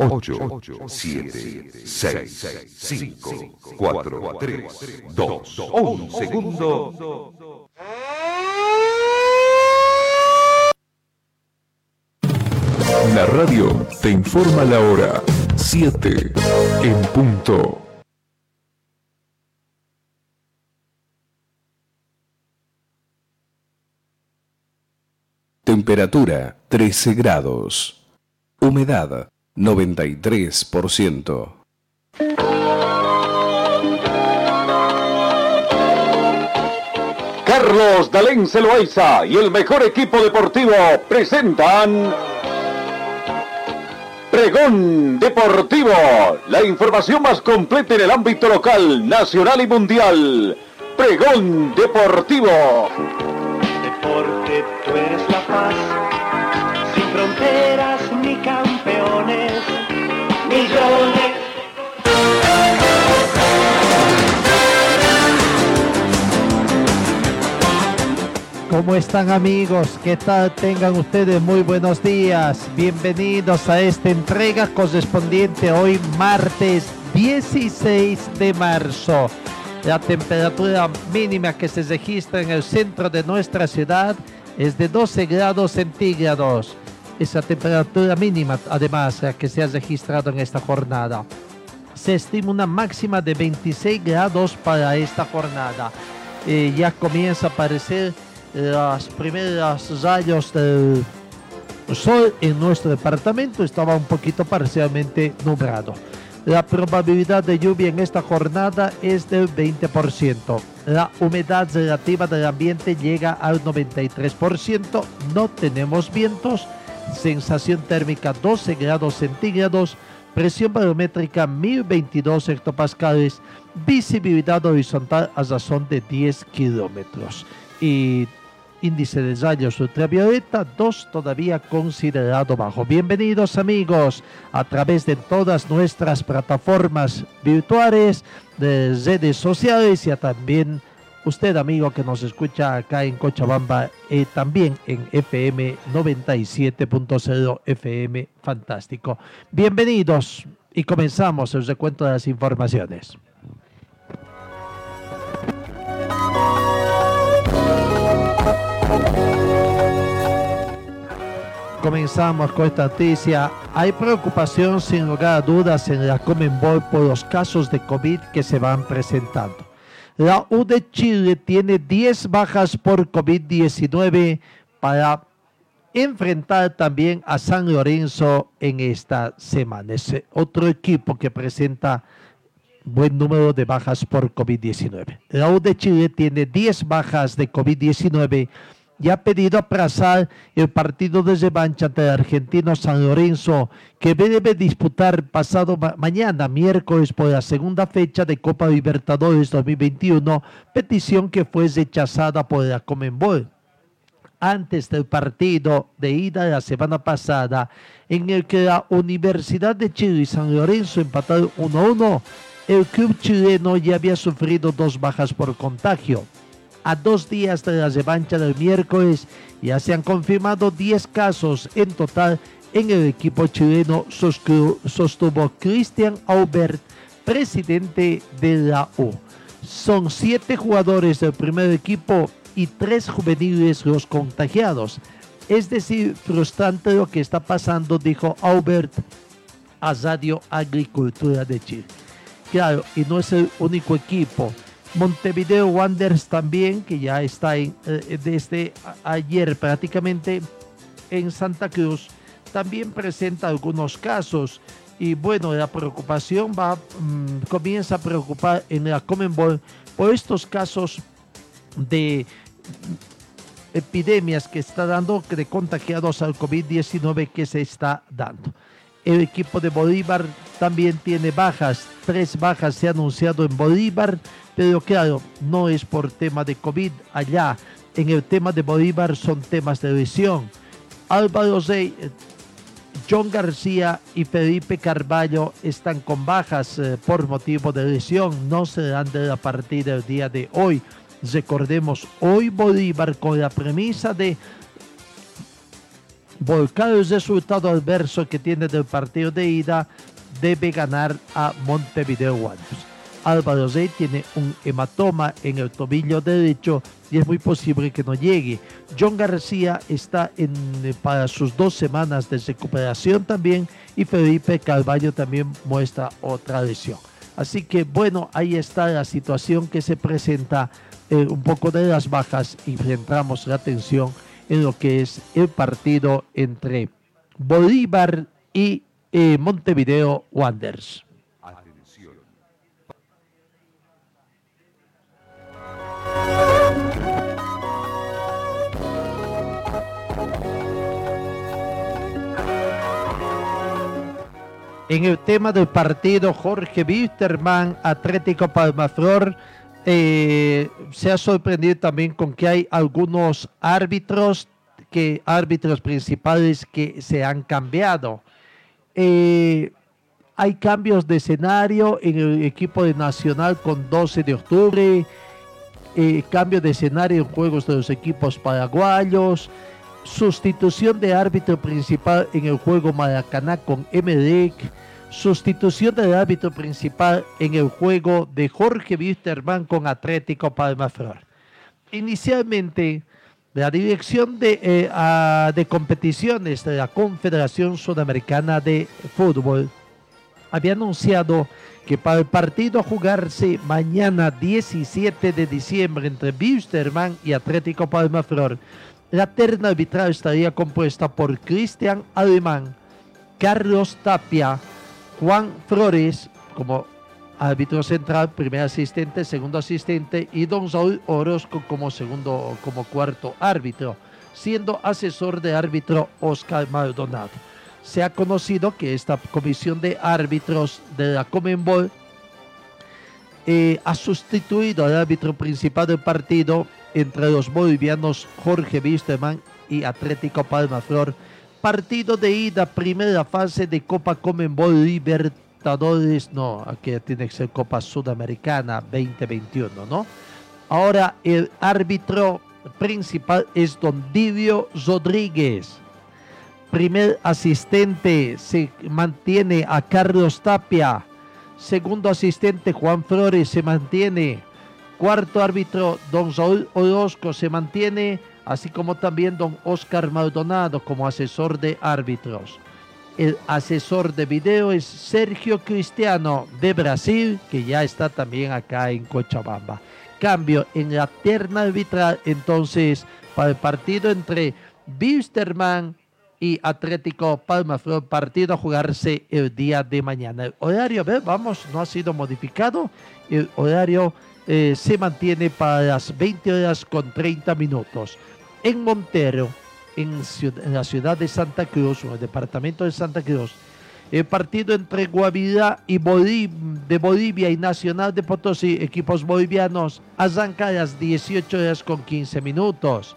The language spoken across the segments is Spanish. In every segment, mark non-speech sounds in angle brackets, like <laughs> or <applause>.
8, 7, 6, 5, 4, 3, 2, 1 segundo. La radio te informa la hora 7 en punto. Temperatura 13 grados. Humedad 93%. Carlos Dalén Celoaiza y el mejor equipo deportivo presentan Pregón Deportivo, la información más completa en el ámbito local, nacional y mundial. Pregón Deportivo. Deporte, tú eres la paz, sin fronteras ¿Cómo están amigos? ¿Qué tal? Tengan ustedes muy buenos días. Bienvenidos a esta entrega correspondiente hoy martes 16 de marzo. La temperatura mínima que se registra en el centro de nuestra ciudad es de 12 grados centígrados. Esa temperatura mínima, además, la que se ha registrado en esta jornada. Se estima una máxima de 26 grados para esta jornada. Eh, ya comienza a aparecer las primeras rayos del sol en nuestro departamento. Estaba un poquito parcialmente nublado. La probabilidad de lluvia en esta jornada es del 20%. La humedad relativa del ambiente llega al 93%. No tenemos vientos. Sensación térmica 12 grados centígrados. Presión barométrica 1022 hectopascales. Visibilidad horizontal a razón de 10 kilómetros. Y índice de rayos ultravioleta 2 todavía considerado bajo. Bienvenidos amigos a través de todas nuestras plataformas virtuales, de redes sociales y también usted amigo que nos escucha acá en Cochabamba y también en FM 97.0 FM Fantástico. Bienvenidos y comenzamos el recuento de las informaciones. Comenzamos con esta noticia. Hay preocupación sin lugar a dudas en la Comenbol por los casos de COVID que se van presentando. La U de Chile tiene 10 bajas por COVID-19 para enfrentar también a San Lorenzo en esta semana. Es otro equipo que presenta buen número de bajas por COVID-19. La U de Chile tiene 10 bajas de COVID-19 y ha pedido aplazar el partido de revancha ante el argentino San Lorenzo, que debe disputar pasado mañana, miércoles, por la segunda fecha de Copa Libertadores 2021, petición que fue rechazada por la Comenbol. Antes del partido de ida de la semana pasada, en el que la Universidad de Chile y San Lorenzo empataron 1-1, el club chileno ya había sufrido dos bajas por contagio a dos días de la revancha del miércoles, ya se han confirmado 10 casos en total en el equipo chileno, sostuvo Cristian Aubert, presidente de la U. Son siete jugadores del primer equipo y tres juveniles los contagiados. Es decir, frustrante lo que está pasando, dijo Aubert a Agricultura de Chile. Claro, y no es el único equipo. Montevideo Wanderers también, que ya está eh, desde ayer prácticamente en Santa Cruz, también presenta algunos casos. Y bueno, la preocupación va, mm, comienza a preocupar en la Comenbol por estos casos de epidemias que está dando, de contagiados al COVID-19 que se está dando. El equipo de Bolívar también tiene bajas, tres bajas se han anunciado en Bolívar, pero claro, no es por tema de COVID allá. En el tema de Bolívar son temas de lesión. Álvaro Rey, eh, John García y Felipe Carballo están con bajas eh, por motivo de lesión. No se dan de la partida el día de hoy. Recordemos, hoy Bolívar con la premisa de volcado el resultado adverso que tiene del partido de ida, debe ganar a Montevideo Wanderers. Álvaro Rey tiene un hematoma en el tobillo derecho y es muy posible que no llegue. John García está en, para sus dos semanas de recuperación también y Felipe Carvalho también muestra otra lesión. Así que bueno, ahí está la situación que se presenta, eh, un poco de las bajas y centramos la atención en lo que es el partido entre Bolívar y eh, Montevideo Wanderers. En el tema del partido, Jorge Wisterman, Atlético Palmaflor, eh, se ha sorprendido también con que hay algunos árbitros, que, árbitros principales que se han cambiado. Eh, hay cambios de escenario en el equipo de Nacional con 12 de octubre, eh, cambio de escenario en juegos de los equipos paraguayos, sustitución de árbitro principal en el juego Maracaná con Emelec, sustitución del árbitro principal en el juego de Jorge Wisterman con Atlético Palmaflor. Inicialmente, la Dirección de, eh, de Competiciones de la Confederación Sudamericana de Fútbol había anunciado que para el partido a jugarse mañana 17 de diciembre entre Wisterman y Atlético Palmaflor, la terna arbitral estaría compuesta por Cristian Alemán, Carlos Tapia, Juan Flores como árbitro central, primer asistente, segundo asistente y Don Saúl Orozco como segundo, como cuarto árbitro, siendo asesor de árbitro Oscar Maldonado. Se ha conocido que esta comisión de árbitros de la Comenbol eh, ha sustituido al árbitro principal del partido entre los bolivianos Jorge Wisterman y Atlético Palmaflor. Partido de ida, primera fase de Copa Comenbol Libertadores, no, aquí tiene que ser Copa Sudamericana 2021, ¿no? Ahora el árbitro principal es Don Didio Rodríguez. Primer asistente se mantiene a Carlos Tapia. Segundo asistente Juan Flores se mantiene. Cuarto árbitro, don Saúl Orozco, se mantiene, así como también don Oscar Maldonado como asesor de árbitros. El asesor de video es Sergio Cristiano de Brasil, que ya está también acá en Cochabamba. Cambio en la terna arbitral, entonces, para el partido entre Wisterman y Atlético Palma Flor, partido a jugarse el día de mañana. El horario, vamos, no ha sido modificado. El horario eh, se mantiene para las 20 horas con 30 minutos. En Montero, en, la ciudad de Santa Cruz, en el departamento de Santa Cruz, el partido entre Guavirá y de Bolivia y Nacional de Potosí, equipos bolivianos, arranca a las 18 horas con 15 minutos.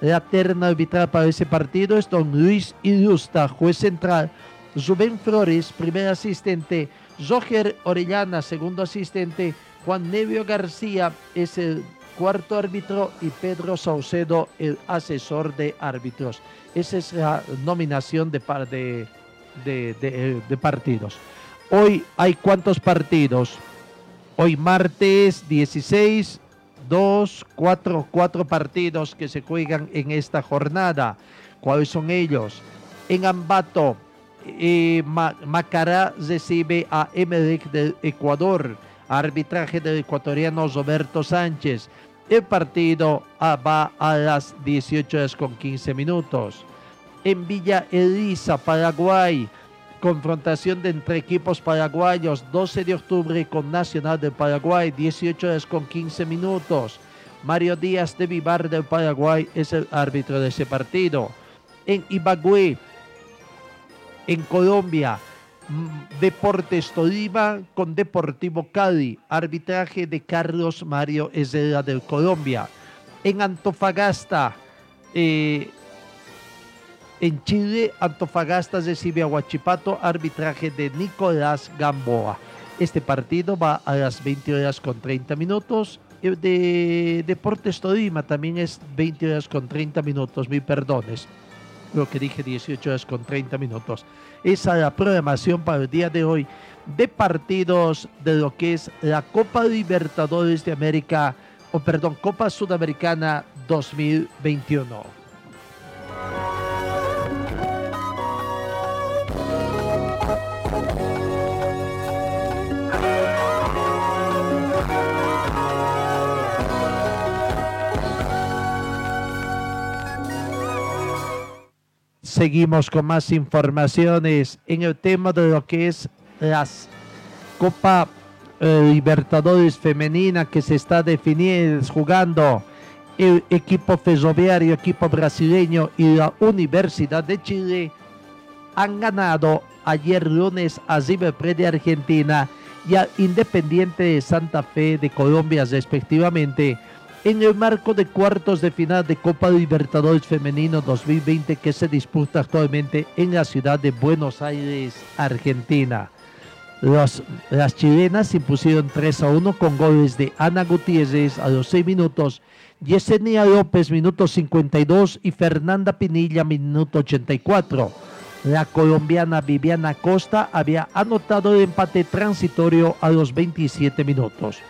La terna arbitral para ese partido es don Luis Ilusta, juez central, Rubén Flores, primer asistente, Roger Orellana, segundo asistente, Juan Nevio García es el cuarto árbitro y Pedro Saucedo el asesor de árbitros. Esa es la nominación de, de, de, partidos. Hoy hay cuántos partidos? Hoy martes 16, 2, 4, 4 partidos que se juegan en esta jornada. ¿Cuáles son ellos? En Ambato, eh, Macará recibe a Emelec del Ecuador arbitraje del ecuatoriano Roberto Sánchez. El partido va a las 18 horas con 15 minutos. En Villa Elisa, Paraguay, confrontación de entre equipos paraguayos, 12 de octubre con Nacional del Paraguay, 18 horas con 15 minutos. Mario Díaz de Vivar del Paraguay es el árbitro de ese partido. En Ibagüe, en Colombia, Deportes Tolima con Deportivo Cali, arbitraje de Carlos Mario Ezela del Colombia. En Antofagasta, eh, en Chile, Antofagasta recibe a Huachipato, arbitraje de Nicolás Gamboa. Este partido va a las 20 horas con 30 minutos. El de Deportes Tolima también es 20 horas con 30 minutos, mil perdones. Lo que dije 18 horas con 30 minutos. Esa es la programación para el día de hoy de partidos de lo que es la Copa Libertadores de América, o perdón, Copa Sudamericana 2021. Seguimos con más informaciones en el tema de lo que es las Copa eh, Libertadores Femenina que se está definiendo, jugando el equipo ferroviario, equipo brasileño y la Universidad de Chile han ganado ayer lunes a River de Argentina y a Independiente de Santa Fe de Colombia respectivamente en el marco de cuartos de final de Copa Libertadores Femenino 2020 que se disputa actualmente en la ciudad de Buenos Aires, Argentina. las chilenas impusieron 3 a 1 con goles de Ana Gutiérrez a los 6 minutos, Yesenia López minuto 52 y Fernanda Pinilla minuto 84. La colombiana Viviana Costa había anotado el empate transitorio a los 27 minutos.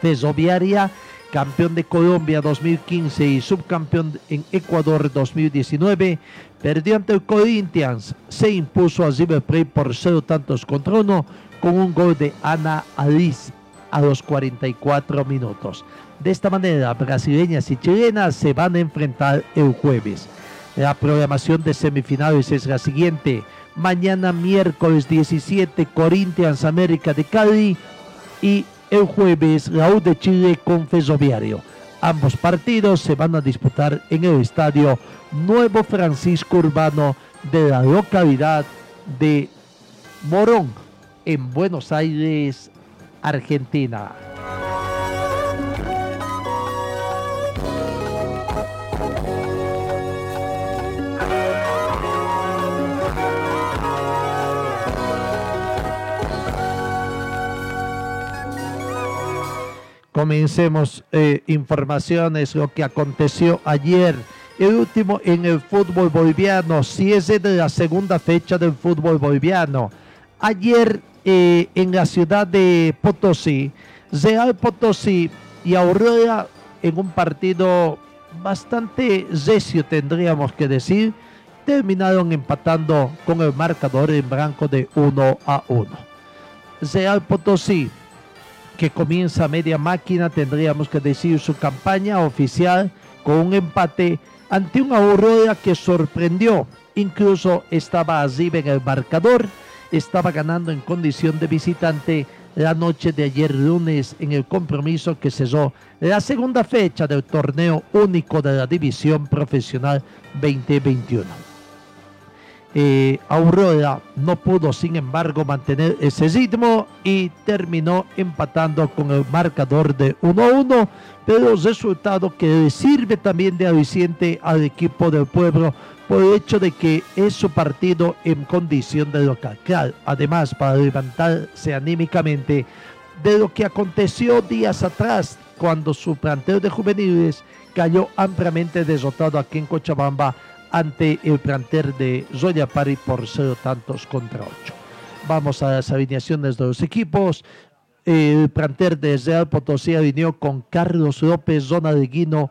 Fesoviaria campeón de Colombia 2015 y subcampeón en Ecuador 2019, perdió ante el Corinthians, se impuso a River Plate por cero tantos contra uno con un gol de Ana Alice a los 44 minutos. De esta manera, brasileñas y chilenas se van a enfrentar el jueves. La programación de semifinales es la siguiente. Mañana miércoles 17, Corinthians América de Cali y el jueves U de Chile con Fesoviario. Ambos partidos se van a disputar en el estadio Nuevo Francisco Urbano de la localidad de Morón, en Buenos Aires, Argentina. Comencemos eh, informaciones, lo que aconteció ayer. El último en el fútbol boliviano, cierre de la segunda fecha del fútbol boliviano. Ayer eh, en la ciudad de Potosí, Real Potosí y Aurora en un partido bastante recio, tendríamos que decir, terminaron empatando con el marcador en blanco de 1 a 1. Real Potosí que comienza media máquina, tendríamos que decir su campaña oficial con un empate ante una Aurora que sorprendió. Incluso estaba arriba en el marcador, estaba ganando en condición de visitante la noche de ayer lunes en el compromiso que cesó la segunda fecha del torneo único de la División Profesional 2021. Eh, Aurora no pudo, sin embargo, mantener ese ritmo y terminó empatando con el marcador de 1-1, pero resultado que le sirve también de aliciente al equipo del pueblo por el hecho de que es su partido en condición de local. además, para levantarse anímicamente de lo que aconteció días atrás, cuando su plantel de juveniles cayó ampliamente derrotado aquí en Cochabamba ante el planter de Zoya Pari por cero tantos contra ocho. Vamos a las alineaciones de los equipos. El planter de Real Potosí alineó con Carlos López, Zona de Guino,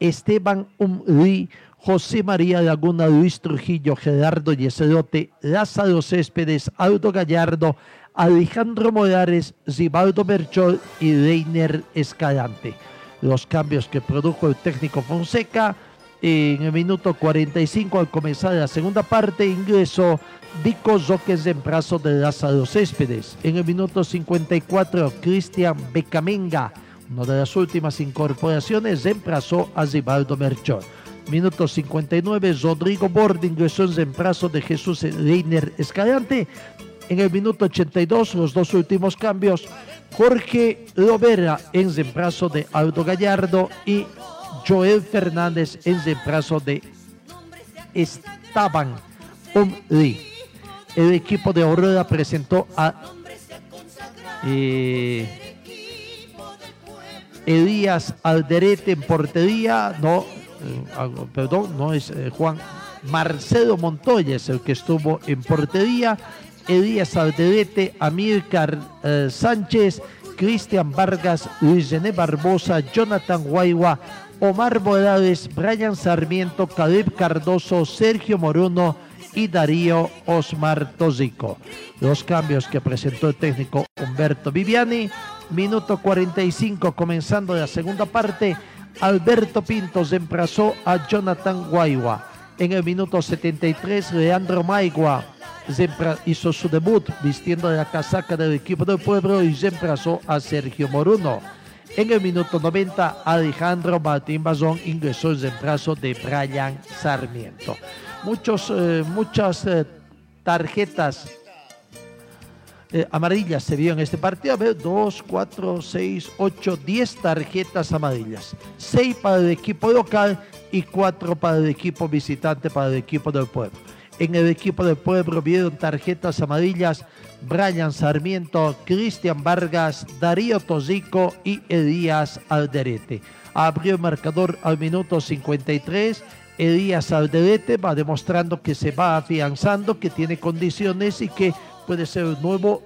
Esteban Umri, José María Laguna, Luis Trujillo, Gerardo Yeserote, Lázaro Céspedes, Aldo Gallardo, Alejandro Morales, Zibaldo Merchol y Reiner Escalante. Los cambios que produjo el técnico Fonseca en el minuto 45 al comenzar la segunda parte ingresó Dico Zoques de brazo de Lázaro Céspedes. En el minuto 54 Cristian Becamenga, una de las últimas incorporaciones, reemplazó a Zibaldo Merchor. Minuto 59 Rodrigo Borde ingresó en reemplazo de Jesús Reiner Escalante. En el minuto 82 los dos últimos cambios Jorge Lovera en reemplazo de Aldo Gallardo y Joel Fernández en reemplazo de Estaban Umri. El equipo de Aurora presentó a eh, Elías Alderete en portería, no, eh, perdón, no es eh, Juan Marcelo Montoya es el que estuvo en portería, Elías Alderete, Amílcar eh, Sánchez, Cristian Vargas, Luis René Barbosa, Jonathan Guaigua, Omar Morales, Brian Sarmiento, Caleb Cardoso, Sergio Moruno y Darío Osmar Tozico. Los cambios que presentó el técnico Humberto Viviani. Minuto 45, comenzando la segunda parte. Alberto Pinto emplazó a Jonathan Guaigua. En el minuto 73, Leandro Maigua hizo su debut vistiendo la casaca del equipo del pueblo y emplazó a Sergio Moruno. En el minuto 90, Alejandro Martín Bazón ingresó el reemplazo de Brian Sarmiento. Muchos, eh, muchas eh, tarjetas eh, amarillas se vio en este partido. A ver, 2, 4, 6, 8, 10 tarjetas amarillas. 6 para el equipo local y 4 para el equipo visitante, para el equipo del pueblo. En el equipo del pueblo vieron tarjetas amarillas Brian Sarmiento, Cristian Vargas, Darío Tozico y Elías Alderete. Abrió el marcador al minuto 53. Elías Alderete va demostrando que se va afianzando, que tiene condiciones y que puede ser un nuevo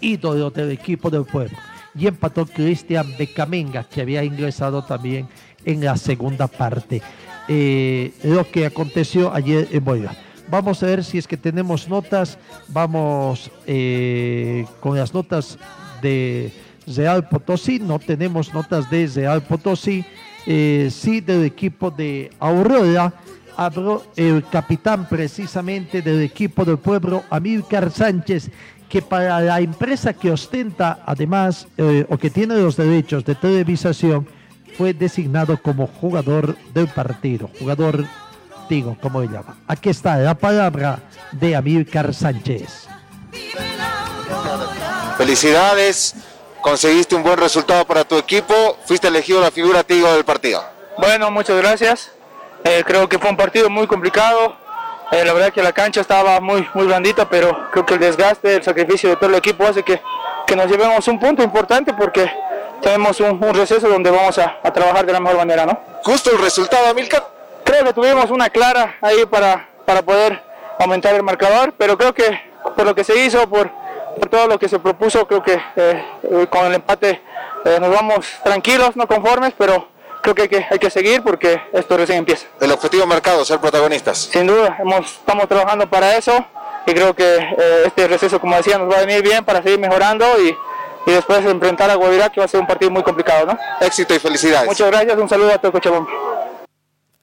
ídolo del equipo del pueblo. Y empató Cristian Becamenga, que había ingresado también en la segunda parte. Eh, lo que aconteció ayer en Bolívar. Vamos a ver si es que tenemos notas. Vamos eh, con las notas de Real Potosí. No tenemos notas de Real Potosí. Eh, sí del equipo de Aurora. Habló el capitán precisamente del equipo del pueblo, Amílcar Sánchez, que para la empresa que ostenta además o que tiene los derechos de televisación, fue designado como jugador del partido, jugador Digo, como él llama. Aquí está la palabra de Amílcar Sánchez. Felicidades, conseguiste un buen resultado para tu equipo, fuiste elegido la figura Tigo del partido. Bueno, muchas gracias. Eh, creo que fue un partido muy complicado. Eh, la verdad que la cancha estaba muy, muy blandita, pero creo que el desgaste, el sacrificio de todo el equipo hace que, que nos llevemos un punto importante porque tenemos un, receso donde vamos a, a, trabajar de la mejor manera, ¿no? Justo el resultado, Amílcar creo que tuvimos una clara ahí para, para poder aumentar el marcador, pero creo que por lo que se hizo, por, por todo lo que se propuso, creo que eh, eh, con el empate eh, nos vamos tranquilos, no conformes, pero creo que hay, que hay que seguir porque esto recién empieza. El objetivo marcado, ser protagonistas. Sin duda, hemos, estamos trabajando para eso y creo que este receso, como decía, nos va a venir bien para seguir mejorando y, y después enfrentar a Guavirá, que va a ser un partido muy complicado. ¿no? Éxito y felicidades. Muchas gracias, un saludo a todo Cochabamba.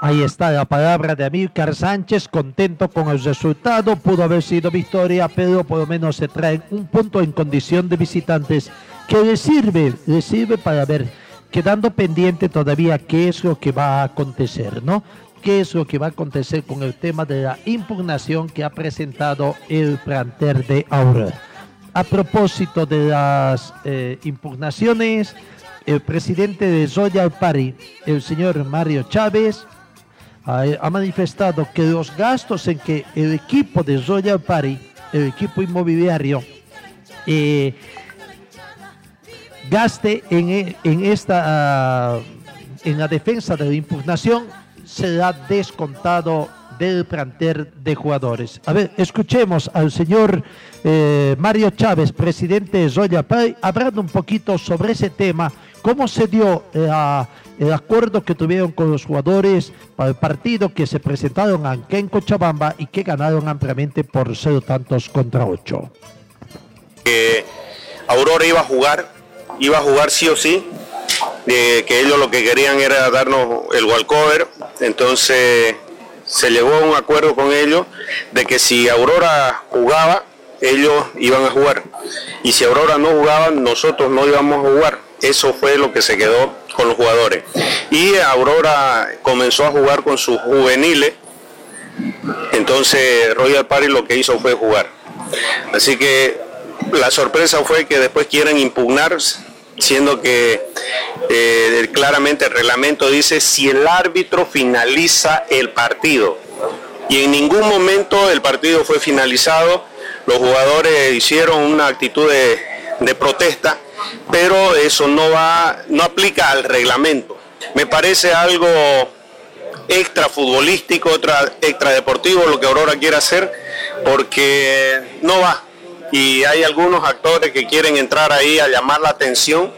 Ahí está la palabra de Amílcar Sánchez, contento con el resultado, pudo haber sido victoria, pero por lo menos se trae un punto en condición de visitantes que le sirve, le sirve para ver, quedando pendiente todavía qué es lo que va a acontecer, ¿no? ¿Qué es lo que va a acontecer con el tema de la impugnación que ha presentado el planter de Aurora? A propósito de las eh, impugnaciones, el presidente de Zoya Pari, el señor Mario Chávez, ha, manifestado que los gastos en que el equipo de Royal Party, el equipo inmobiliario, eh, gaste en, en esta ah, en la defensa de la impugnación será descontado del planter de jugadores. A ver, escuchemos al señor eh, Mario Chávez, presidente de Zoya Party, hablando un poquito sobre ese tema, cómo se dio eh, el acuerdo que tuvieron con los jugadores para el partido que se presentaron aquí en Cochabamba y que ganaron ampliamente por cero tantos contra ocho. Aurora iba a jugar, iba a jugar sí o sí, que ellos lo que querían era darnos el walkover, entonces se llegó a un acuerdo con ellos de que si Aurora jugaba, ellos iban a jugar. Y si Aurora no jugaba, nosotros no íbamos a jugar. Eso fue lo que se quedó con los jugadores. Y Aurora comenzó a jugar con sus juveniles, entonces Royal Party lo que hizo fue jugar. Así que la sorpresa fue que después quieren impugnar, siendo que eh, claramente el reglamento dice si el árbitro finaliza el partido. Y en ningún momento el partido fue finalizado, los jugadores hicieron una actitud de, protesta pero eso no va, no aplica al reglamento. Me parece algo extra futbolístico, extra, extra deportivo, lo que Aurora quiere hacer, porque no va. Y hay algunos actores que quieren entrar ahí a llamar la atención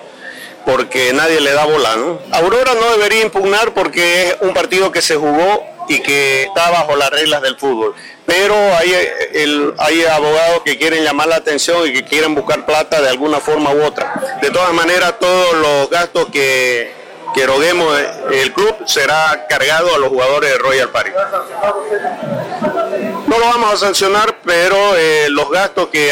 porque nadie le da bola. ¿no? Aurora no debería impugnar porque es un partido que se jugó y que está bajo las reglas del fútbol. Pero hay, el, hay abogados que quieren llamar la atención y que quieren buscar plata de alguna forma u otra. De todas maneras, todos los gastos que, que eroguemos el club será cargado a los jugadores de Royal Party. No lo vamos a sancionar, pero eh, los gastos que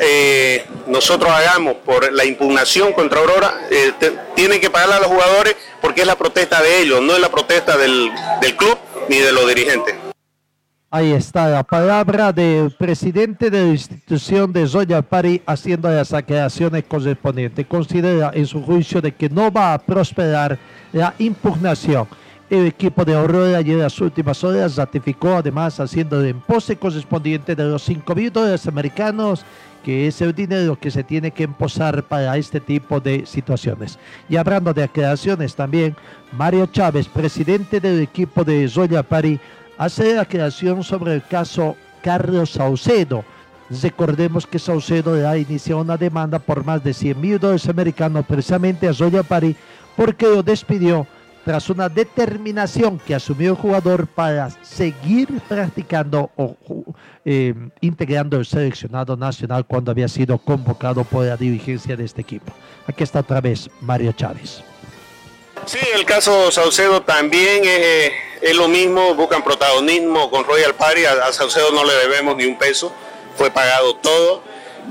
eh, nosotros hagamos por la impugnación contra Aurora eh, tienen que pagar a los jugadores porque es la protesta de ellos, no es la protesta del, club ni de los dirigentes. Ahí está la palabra del presidente de la institución de Royal Party haciendo las aclaraciones correspondientes. Considera en su juicio de que no va a prosperar la impugnación. El equipo de Aurora ayer en las últimas horas ratificó además haciendo el empose correspondiente de los 5 mil dólares americanos que es el dinero que se tiene que emposar para este tipo de situaciones. Y hablando de aclaraciones también, Mario Chávez, presidente del equipo de Royal Party, hace la creación sobre el caso Carlos Saucedo. Recordemos que Saucedo ha iniciado una demanda por más de 100 mil dólares americanos precisamente a Zoya Pari porque lo despidió tras una determinación que asumió el jugador para seguir practicando o eh, integrando el seleccionado nacional cuando había sido convocado por la dirigencia de este equipo. Aquí está otra vez Mario Chávez. Sí, el caso Saucedo también es, es lo mismo, buscan protagonismo con Royal Party, a, a, Saucedo no le debemos ni un peso, fue pagado todo,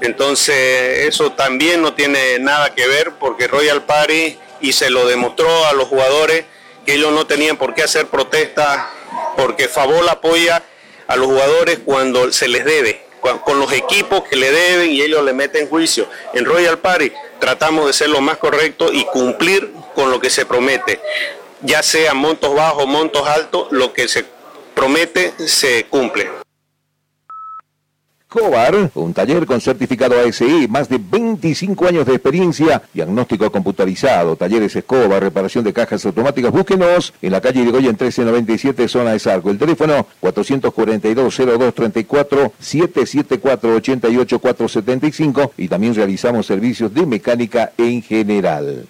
entonces eso también no tiene nada que ver porque Royal Party, y se lo demostró a los jugadores, que ellos no tenían por qué hacer protesta, porque Favol apoya a los jugadores cuando se les debe, con los equipos que le deben y ellos le meten juicio. En Royal Party tratamos de ser lo más correcto y cumplir con lo que se promete. Ya sea montos bajos, montos altos, lo que se promete se cumple. Escobar, un taller con certificado ASI, más de 25 años de experiencia, diagnóstico computarizado, talleres Escobar, reparación de cajas automáticas. Búsquenos en la calle Irigoyen 1397, zona de Sarco. El teléfono 442-0234, 774-88475 y también realizamos servicios de mecánica en general.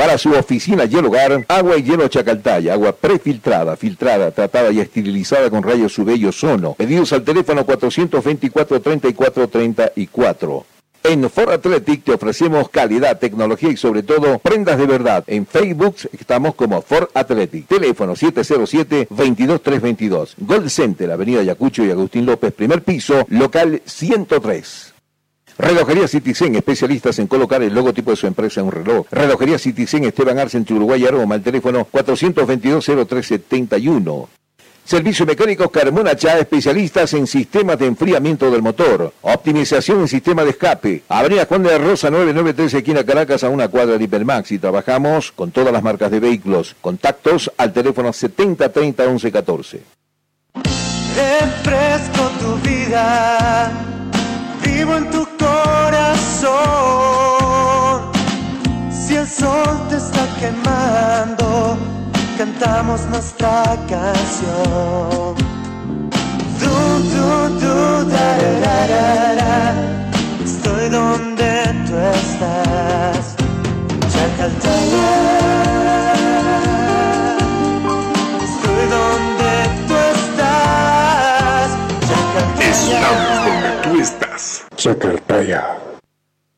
Para su oficina y el hogar, agua y hielo Chacaltaya, agua prefiltrada, filtrada, tratada y esterilizada con rayos UV y ozono. Pedidos al teléfono 424-3434. En Ford Athletic te ofrecemos calidad, tecnología y sobre todo prendas de verdad. En Facebook estamos como Ford Athletic. Teléfono 707-22322. Gold Center, Avenida Yacucho y Agustín López, primer piso, local 103. Relojería Citizen, especialistas en colocar el logotipo de su empresa en un reloj. Relojería Citizen, Esteban Arce, entre Uruguay Aroma, al teléfono 422-0371. Servicio Mecánico Carmona Chá, especialistas en sistemas de enfriamiento del motor. Optimización en sistema de escape. Avenida Juan de Rosa 993, esquina Caracas, a una cuadra de Hipermax. Y trabajamos con todas las marcas de vehículos. Contactos al teléfono 7030 1114. Refresco tu vivo en tu corazón. Si el sol te está quemando, cantamos nuestra canción.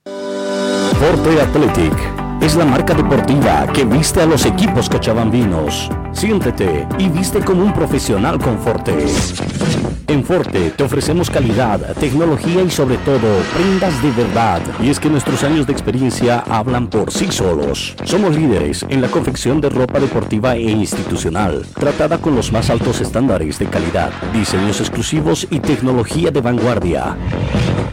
Forte Athletic es la marca deportiva que viste a los equipos cochabambinos. Siéntete y viste como un profesional con Forte. En Forte te ofrecemos calidad, tecnología y sobre todo prendas de verdad. Y es que nuestros años de experiencia hablan por sí solos. Somos líderes en la confección de ropa deportiva e institucional, tratada con los más altos estándares de calidad, diseños exclusivos y tecnología de vanguardia.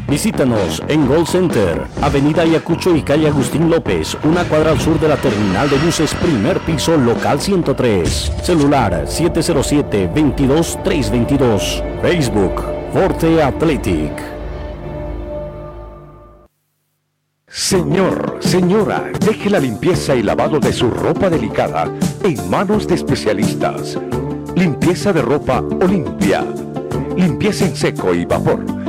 Visítanos en Gold Center, Avenida Ayacucho y calle Agustín López, una cuadra al sur de la terminal de buses, primer piso, local 103. Celular 707-22-322. Facebook, Forte Athletic. Señor, señora, deje la limpieza y lavado de su ropa delicada en manos de especialistas. Limpieza de ropa Olimpia. Limpieza en seco y vapor.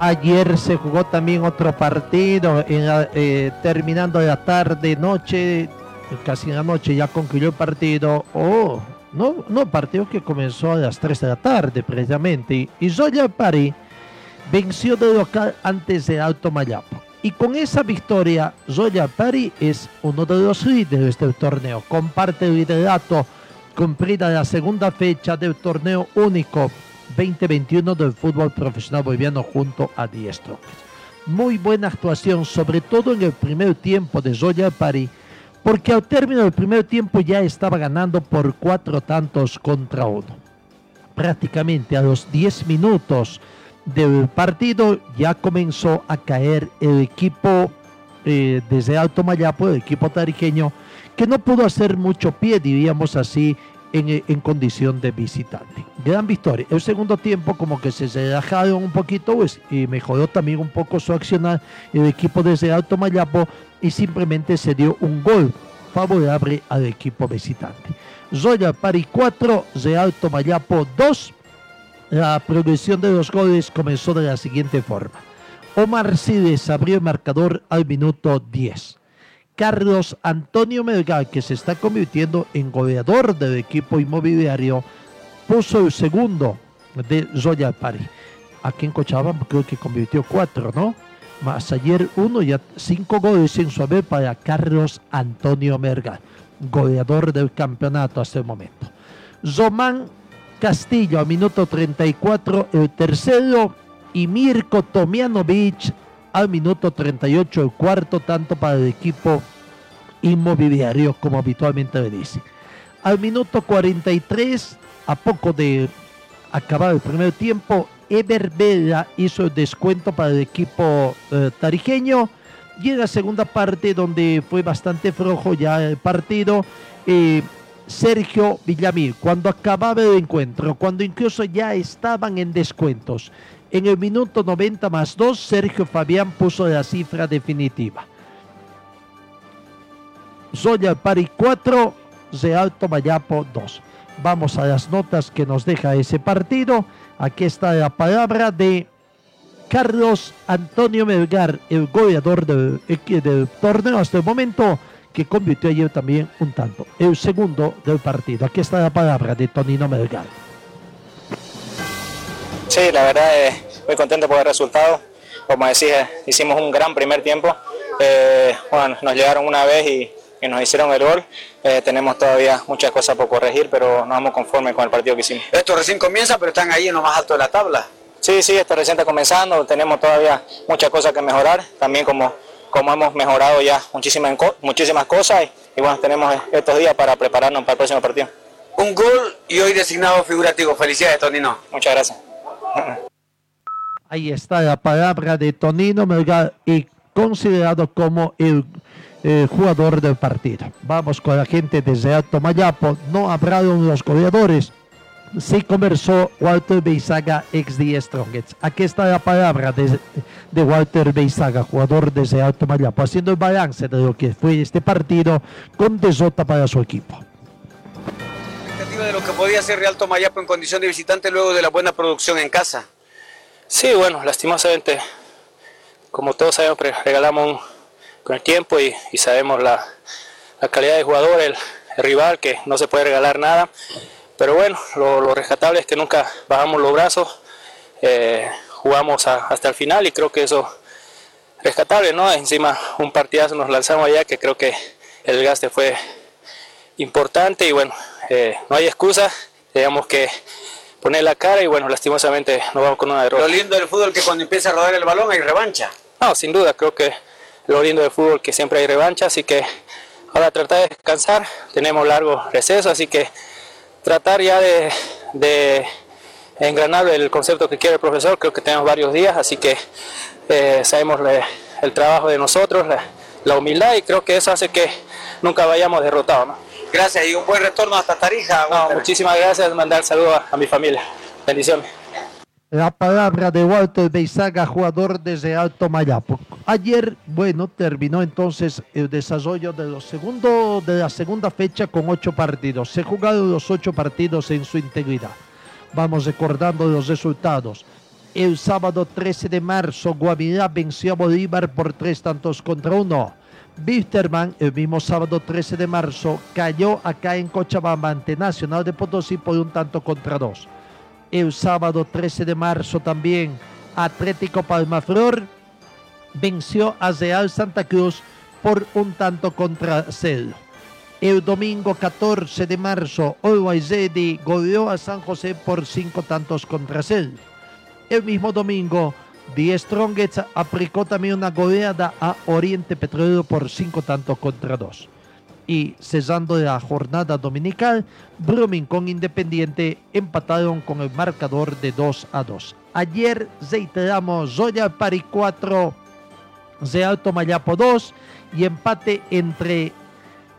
Ayer se jugó también otro partido, en la- eh, terminando la tarde, noche, casi en la noche ya concluyó el partido. Oh, no, no, partido que comenzó a las 3 de la tarde precisamente. Y, Zoya Pari venció de local antes de Alto Mayapo. Y con esa victoria, Zoya Pari es uno de los líderes del torneo. Comparte el liderato cumplida la segunda fecha del torneo único 2021 del fútbol profesional boliviano junto a Diestro. Muy buena actuación, sobre todo en el primer tiempo de Zoya Pari, porque al término del primer tiempo ya estaba ganando por cuatro tantos contra uno. Prácticamente a los 10 minutos del partido ya comenzó a caer el equipo eh, desde Alto Mayapo, el equipo tarijeño, que no pudo hacer mucho pie, diríamos así, en, en condición de visitante. Gran victoria. El segundo tiempo como que se relajaron un poquito pues, y mejoró también un poco su accionar el equipo desde Alto Mayapo y simplemente se dio un gol favorable al equipo visitante. Zoya Pari 4, de Alto Mayapo 2. La progresión de los goles comenzó de la siguiente forma. Omar Cides abrió el marcador al minuto 10. Carlos Antonio Melgar, que se está convirtiendo en goleador del equipo inmobiliario, puso el segundo de Zoya Pari. Aquí en Cochabamba creo que convirtió cuatro, ¿no? Más ayer uno, ya cinco goles en su haber para Carlos Antonio Melgar, goleador del campeonato hasta el momento. Zomán Castillo a minuto 34, el tercero, y Mirko Tomianovic al minuto 38, el cuarto tanto para el equipo inmobiliario, como habitualmente le dice. Al minuto 43, a poco de acabar el primer tiempo, Eber Vela hizo el descuento para el equipo eh, tarijeño. Y en la segunda parte, donde fue bastante flojo ya el partido, eh, Sergio Villamil, cuando acababa el encuentro, cuando incluso ya estaban en descuentos, en el minuto 90 más 2, Sergio Fabián puso la cifra definitiva. Zoya Pari 4, de Alto Mayapo 2. Vamos a las notas que nos deja ese partido. Aquí está la palabra de Carlos Antonio Melgar, el goleador del torneo hasta el momento, que convirtió ayer también un tanto. El segundo del partido. Aquí está la palabra de Tonino Melgar. Sí, la verdad eh, muy contento por el resultado. Como decís, eh, hicimos un gran primer tiempo. Eh, bueno, nos llegaron una vez y, y nos hicieron el gol. Eh, tenemos todavía muchas cosas por corregir, pero no vamos conformes con el partido que hicimos. Esto recién comienza, pero están ahí en lo más alto de la tabla. Sí, sí, esto recién está comenzando, tenemos todavía muchas cosas que mejorar, también como, como hemos mejorado ya muchísimas, muchísimas cosas y, y bueno, tenemos estos días para prepararnos para el próximo partido. Un gol y hoy designado figurativo. Felicidades, Tonino. Muchas gracias. Ahí está la palabra de Tonino Melgar y considerado como el eh, jugador del partido. Vamos con la gente desde Alto Mayapo. No hablaron los goleadores. Sí conversó Walter Beizaga, ex de Strongets. Aquí está la palabra de, de Walter Beizaga, jugador desde Alto Mayapo, haciendo el balance de lo que fue este partido con desota para su equipo. De lo que podía hacer Real Tomayapo en condición de visitante luego de la buena producción en casa. Sí, bueno, lastimosamente, como todos sabemos, pre- regalamos con el tiempo y, sabemos la, la calidad de jugador, el, rival, que no se puede regalar nada. Pero bueno, lo, rescatable es que nunca bajamos los brazos, eh, jugamos hasta el final y creo que eso rescatable, ¿no? Encima un partidazo nos lanzamos allá que creo que el desgaste fue importante y bueno, eh, no hay excusa, tenemos que poner la cara y bueno, lastimosamente nos vamos con una derrota. Lo lindo del fútbol que cuando empieza a rodar el balón hay revancha. No, sin duda, creo que lo lindo del fútbol que siempre hay revancha, así que ahora tratar de descansar, tenemos largo receso, así que tratar ya de, de engranar el concepto que quiere el profesor, creo que tenemos varios días, así que eh, sabemos el trabajo de nosotros, la, humildad y creo que eso hace que nunca vayamos derrotados. Gracias y un buen retorno hasta Tarija. muchísimas gracias, mandar saludos a, mi familia. Bendiciones. La palabra de Walter Beizaga, jugador desde Alto Mayapo. Ayer, bueno, terminó entonces el desarrollo de, los segundo, de la segunda fecha con ocho partidos. Se jugaron los ocho partidos en su integridad. Vamos recordando los resultados. El sábado 13 de marzo, Guavirá venció a Bolívar por tres tantos contra uno. Bisterman, el mismo sábado 13 de marzo, cayó acá en Cochabamba ante Nacional de Potosí por un tanto contra dos. El sábado 13 de marzo también, Atlético Palmaflor venció a Real Santa Cruz por un tanto contra cero. El domingo 14 de marzo, Always goleó a San José por cinco tantos contra cero. El mismo domingo, The Strongest aplicó también una goleada a Oriente Petrolero por cinco tantos contra dos. Y cesando la jornada dominical, Brumming con Independiente empataron con el marcador de 2 a 2. Ayer reiteramos Zoya Pari 4, Real Tomayapo 2 y empate entre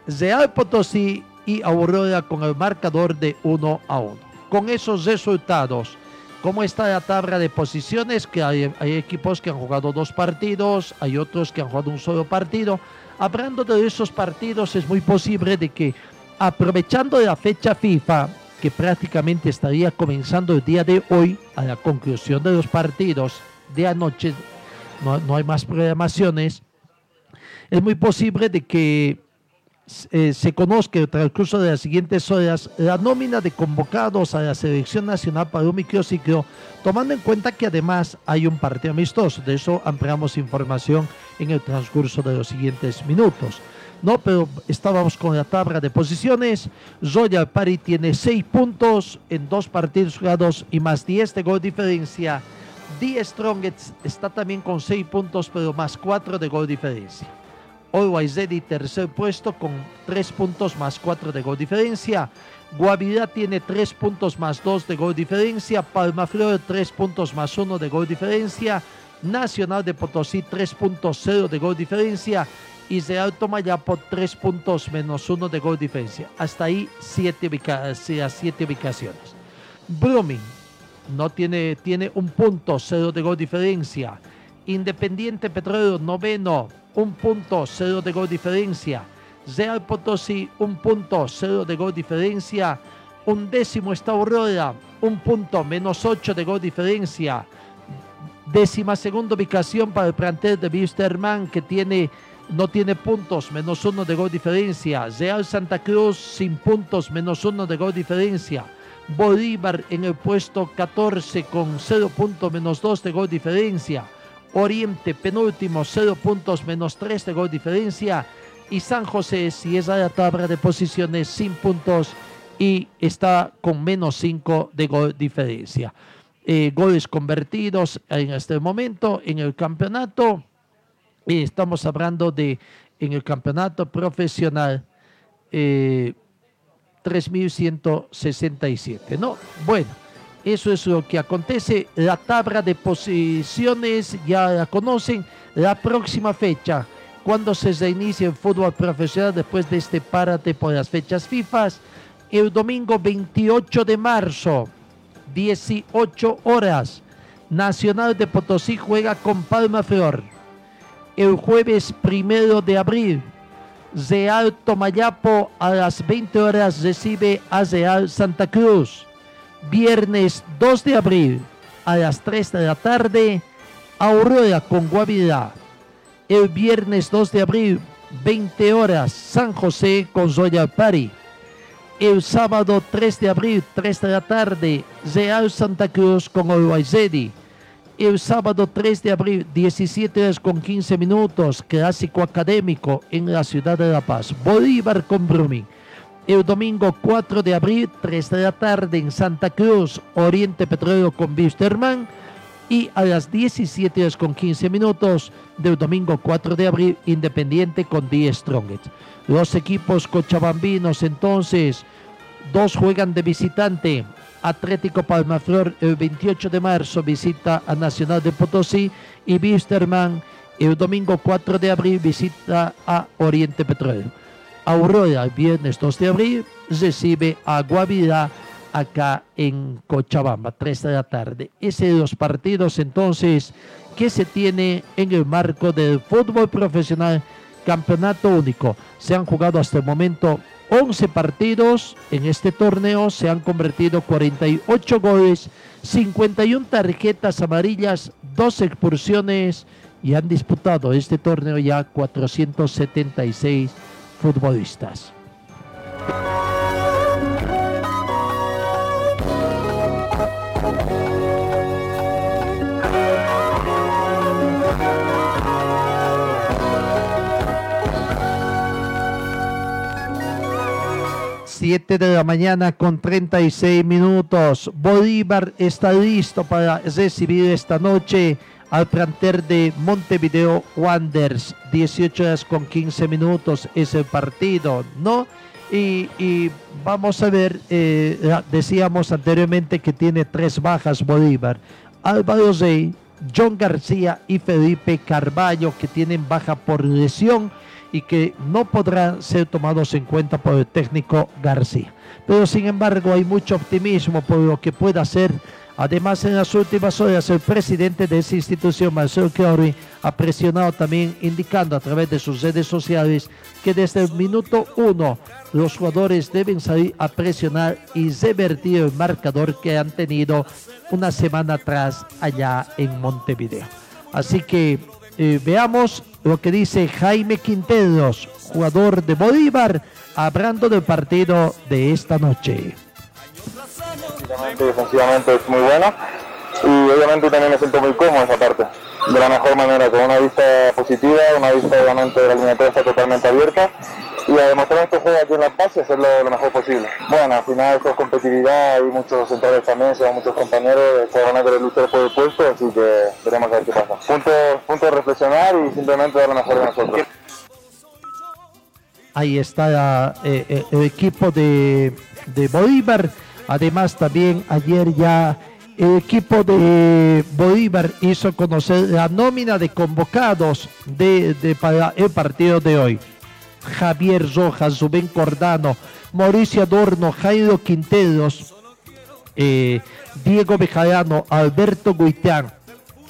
Real Potosí y Aurora con el marcador de 1 a 1. Con esos resultados, ¿cómo está la tabla de posiciones? Que hay, equipos que han jugado dos partidos, hay otros que han jugado un solo partido. Hablando de esos partidos, es muy posible de que aprovechando la fecha FIFA, que prácticamente estaría comenzando el día de hoy, a la conclusión de los partidos de anoche, no, no hay más programaciones, es muy posible de que eh, se conozca el transcurso de las siguientes horas la nómina de convocados a la selección nacional para un microciclo, tomando en cuenta que además hay un partido amistoso. De eso ampliamos información en el transcurso de los siguientes minutos. No, pero estábamos con la tabla de posiciones. Royal Party tiene seis puntos en dos partidos jugados y más 10 de gol diferencia. The Strongest está también con seis puntos, pero más cuatro de gol diferencia. Always Ready tercer puesto con tres puntos más cuatro de gol diferencia. Guavirá tiene tres puntos más dos de gol diferencia. Palma Flor tres puntos más uno de gol diferencia. Nacional de Potosí tres puntos cero de gol diferencia. Y Real Tomayapo tres puntos menos uno de gol diferencia. Hasta ahí siete, siete ubicaciones. Brumming no tiene, tiene un punto cero de gol diferencia. Independiente Petróleo noveno un punto, cero de gol diferencia. Real Potosí, un punto, cero de gol diferencia. Un décimo está Aurora, un punto, menos ocho de gol diferencia. Décima segunda ubicación para el plantel de Wisterman, que tiene, no tiene puntos, menos uno de gol diferencia. Real Santa Cruz, sin puntos, menos uno de gol diferencia. Bolívar en el puesto 14 con cero puntos, menos dos de gol diferencia. Oriente penúltimo, 0 puntos menos 3 de gol diferencia. Y San José, si es a la tabla de posiciones, sin puntos y está con menos 5 de gol diferencia. Eh, goles convertidos en este momento en el campeonato. Y estamos hablando de en el campeonato profesional eh, 3.167, ¿no? Bueno. Eso es lo que acontece. La tabla de posiciones ya la conocen. La próxima fecha, cuando se reinicia el fútbol profesional después de este párate por las fechas FIFA, el domingo 28 de marzo, 18 horas, Nacional de Potosí juega con Palma Flor. El jueves primero de abril, Real Tomayapo a las 20 horas recibe a Real Santa Cruz viernes 2 de abril a las 3 de la tarde, Aurora con Guavirá. El viernes 2 de abril, 20 horas, San José con Royal Party. El sábado 3 de abril, 3 de la tarde, Real Santa Cruz con Always El sábado 3 de abril, 17 horas con 15 minutos, clásico académico en la ciudad de La Paz. Bolívar con Brumming el domingo 4 de abril, 3 de la tarde en Santa Cruz, Oriente Petróleo con Bisterman. y a las 17 horas con 15 minutos del domingo 4 de abril, Independiente con 10 Strongest. Los equipos cochabambinos entonces, dos juegan de visitante. Atlético Palmaflor el 28 de marzo visita a Nacional de Potosí y Wisterman el domingo 4 de abril visita a Oriente Petróleo. Aurora viernes 2 de abril recibe a Guavirá acá en Cochabamba, 3 de la tarde. Ese de los partidos entonces que se tiene en el marco del fútbol profesional campeonato único. Se han jugado hasta el momento 11 partidos en este torneo, se han convertido 48 goles, 51 tarjetas amarillas, 2 expulsiones y han disputado este torneo ya 476 futbolistas. Siete de la mañana con 36 minutos. Bolívar está listo para recibir esta noche al planter de Montevideo Wanderers. 18 horas con 15 minutos es el partido, ¿no? Y, vamos a ver, eh, decíamos anteriormente que tiene tres bajas Bolívar. Álvaro Zey, John García y Felipe Carballo que tienen baja por lesión y que no podrán ser tomados en cuenta por el técnico García. Pero sin embargo hay mucho optimismo por lo que pueda ser Además, en las últimas horas, el presidente de esa institución, Marcelo Chiori, ha presionado también, indicando a través de sus redes sociales que desde el minuto uno los jugadores deben salir a presionar y revertir el marcador que han tenido una semana atrás allá en Montevideo. Así que eh, veamos lo que dice Jaime Quinteros, jugador de Bolívar, hablando del partido de esta noche. Defensivamente es muy buena y obviamente también me siento muy cómodo esa parte, de la mejor manera, con una vista positiva, una vista obviamente de la línea está totalmente abierta y a demostrar este juego aquí en La Paz y hacerlo lo mejor posible. Bueno, al final esto es competitividad, hay muchos centrales también, son muchos compañeros que van a querer luchar por el puesto, así que veremos a ver qué pasa. Punto, punto de reflexionar y simplemente dar lo mejor de nosotros. Ahí está eh, eh, el equipo de, de Bolívar Además, también ayer ya el equipo de Bolívar hizo conocer la nómina de convocados de, para el partido de hoy. Javier Rojas, Rubén Cordano, Mauricio Adorno, Jairo Quinteros, eh, Diego Bejarano, Alberto Guitán,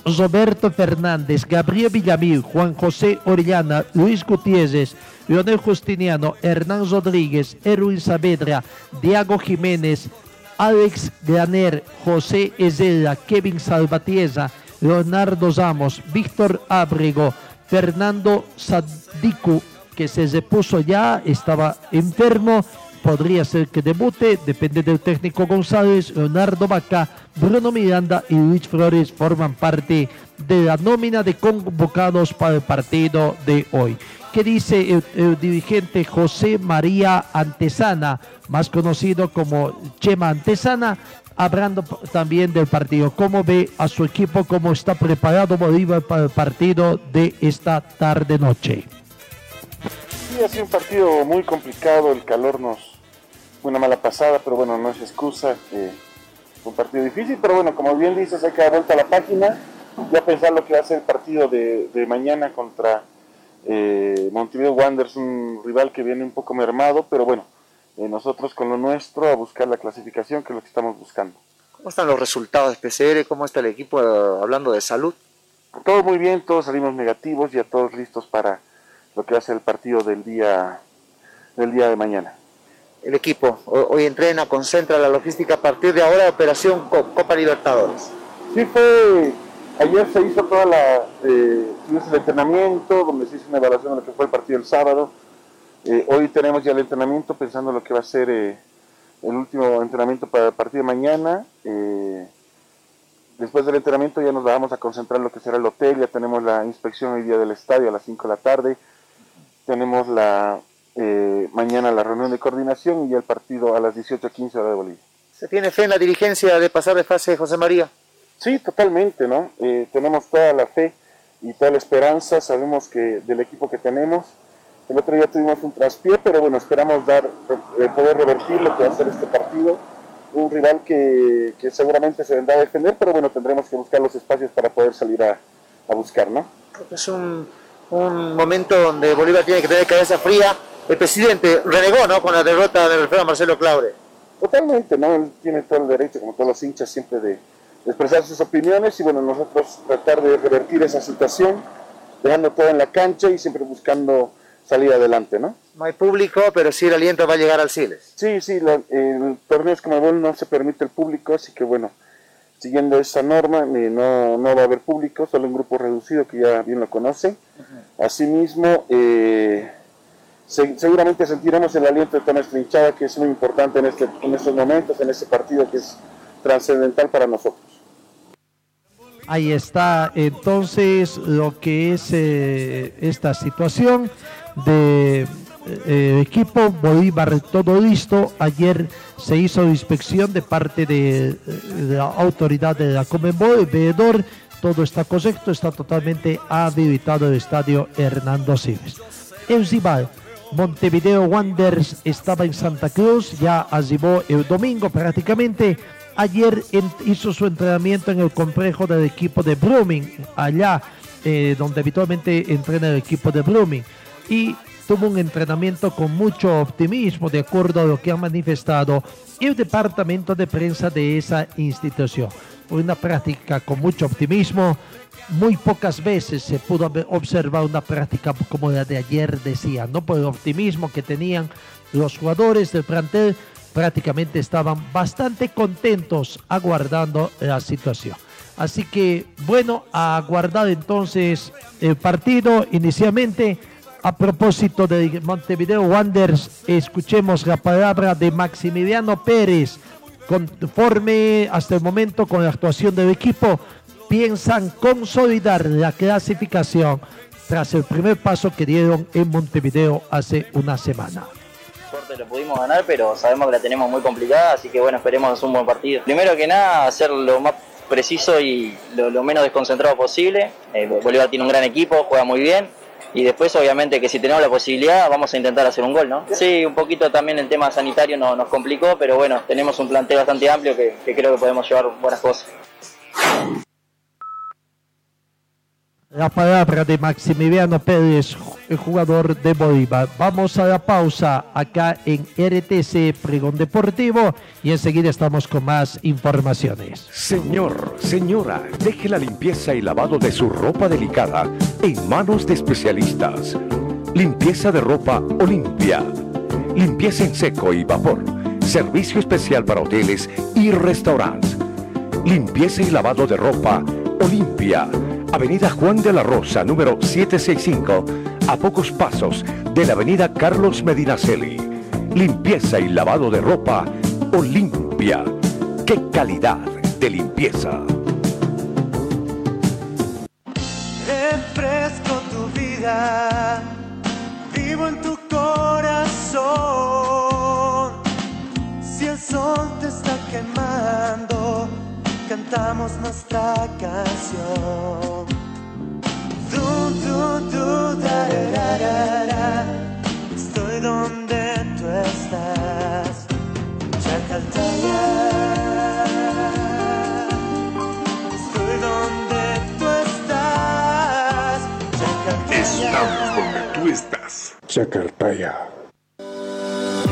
Roberto Fernández, Gabriel Villamil, Juan José Orellana, Luis Gutiérrez, Leonel Justiniano, Hernán Rodríguez, Erwin Saavedra, Diego Jiménez, Alex Graner, José Ezela, Kevin Salvatierra, Leonardo Ramos, Víctor Ábrego, Fernando Sadiku, que se repuso ya, estaba enfermo, podría ser que debute, depende del técnico González, Leonardo Vaca, Bruno Miranda y Luis Flores forman parte de la nómina de convocados para el partido de hoy. ¿Qué dice el, dirigente José María Antesana, más conocido como Chema Antesana, hablando también del partido? ¿Cómo ve a su equipo? ¿Cómo está preparado Bolívar para el partido de esta tarde-noche? Sí, ha sido un partido muy complicado, el calor nos fue una mala pasada, pero bueno, no es excusa. Eh, un partido difícil, pero bueno, como bien dices, hay que dar vuelta a la página, ya pensar lo que va a ser el partido de, de mañana contra eh, Montevideo Wanderers, un rival que viene un poco mermado, pero bueno, eh, nosotros con lo nuestro a buscar la clasificación, que es lo que estamos buscando. ¿Cómo están los resultados de PCR? ¿Cómo está el equipo eh, hablando de salud? Todo muy bien, todos salimos negativos, ya todos listos para lo que va a ser el partido del día, del día de mañana. El equipo hoy entrena, concentra la logística a partir de ahora, operación Copa Libertadores. Sí, fue Ayer se hizo toda la, eh, el entrenamiento, donde se hizo una evaluación de lo que fue el partido el sábado. Eh, hoy tenemos ya el entrenamiento pensando en lo que va a ser eh, el último entrenamiento para el partido de mañana. Eh, después del entrenamiento ya nos vamos a concentrar en lo que será el hotel, ya tenemos la inspección hoy día del estadio a las 5 de la tarde. Tenemos la mañana la reunión de coordinación y ya el partido a las 18.15 hora de Bolivia. ¿Se tiene fe en la dirigencia de pasar de fase, José María? Sí, totalmente, ¿no? Eh, tenemos toda la fe y toda la esperanza, sabemos que del equipo que tenemos, el otro día tuvimos un traspié, pero bueno, esperamos dar, eh, poder revertir lo que va a ser este partido. Un rival que, que, seguramente se vendrá a defender, pero bueno, tendremos que buscar los espacios para poder salir a, a buscar, ¿no? Es un, un, momento donde Bolívar tiene que tener cabeza fría. El presidente renegó, ¿no? Con la derrota del referee Marcelo Claure. Totalmente, ¿no? Él tiene todo el derecho, como todos los hinchas, siempre de, expresar sus opiniones y bueno, nosotros tratar de revertir esa situación, dejando todo en la cancha y siempre buscando salir adelante, ¿no? No hay público, pero sí el aliento va a llegar al Siles. Sí, sí, lo, el torneo como no se permite el público, así que bueno, siguiendo esa norma, eh, no, no, va a haber público, solo un grupo reducido que ya bien lo conocen. -huh. Asimismo, eh, se, seguramente sentiremos el aliento de toda nuestra hinchada, que es muy importante en, este, en estos momentos, en este partido que es trascendental para nosotros. Ahí está entonces lo que es eh, esta situación de eh, equipo Bolívar todo listo. Ayer se hizo inspección de parte de, de la autoridad de la Comenbol, el veedor. Todo está correcto, está totalmente habilitado el estadio Hernando Siles. Eusibal, Montevideo Wanderers estaba en Santa Cruz, ya arribó el domingo prácticamente. Ayer hizo su entrenamiento en el complejo del equipo de Blooming, allá eh, donde habitualmente entrena el equipo de Blooming. Y tuvo un entrenamiento con mucho optimismo, de acuerdo a lo que ha manifestado el departamento de prensa de esa institución. Una práctica con mucho optimismo. Muy pocas veces se pudo observar una práctica como la de ayer, decía, ¿no? Por el optimismo que tenían los jugadores del plantel, prácticamente estaban bastante contentos aguardando la situación. Así que, bueno, a aguardar entonces el partido inicialmente a propósito de Montevideo Wanderers, escuchemos la palabra de Maximiliano Pérez. Conforme hasta el momento con la actuación del equipo, piensan consolidar la clasificación tras el primer paso que dieron en Montevideo hace una semana. Suerte lo pudimos ganar, pero sabemos que la tenemos muy complicada, así que bueno, esperemos un buen partido. Primero que nada, hacer lo más preciso y lo, menos desconcentrado posible. Eh, Bolívar tiene un gran equipo, juega muy bien y después obviamente que si tenemos la posibilidad vamos a intentar hacer un gol, ¿no? Sí, un poquito también el tema sanitario no, nos complicó, pero bueno, tenemos un plantel bastante amplio que, que creo que podemos llevar buenas cosas. La palabra de Maximiliano Pérez, el jugador de Bolívar. Vamos a la pausa acá en RTC Pregón Deportivo y enseguida estamos con más informaciones. Señor, señora, deje la limpieza y lavado de su ropa delicada en manos de especialistas. Limpieza de ropa Olimpia. Limpieza en seco y vapor. Servicio especial para hoteles y restaurantes. Limpieza y lavado de ropa Olimpia. Avenida Juan de la Rosa, número 765, a pocos pasos de la Avenida Carlos Medinaceli. Limpieza y lavado de ropa Olimpia. ¡Qué calidad de limpieza! Tu vida, cantamos nuestra canción. Du, du, du, da, da, da, da. Estoy donde tú estás. Chacaltaya. Estoy donde tú estás. Chacaltaya. Estamos donde tú estás. Chacartaya.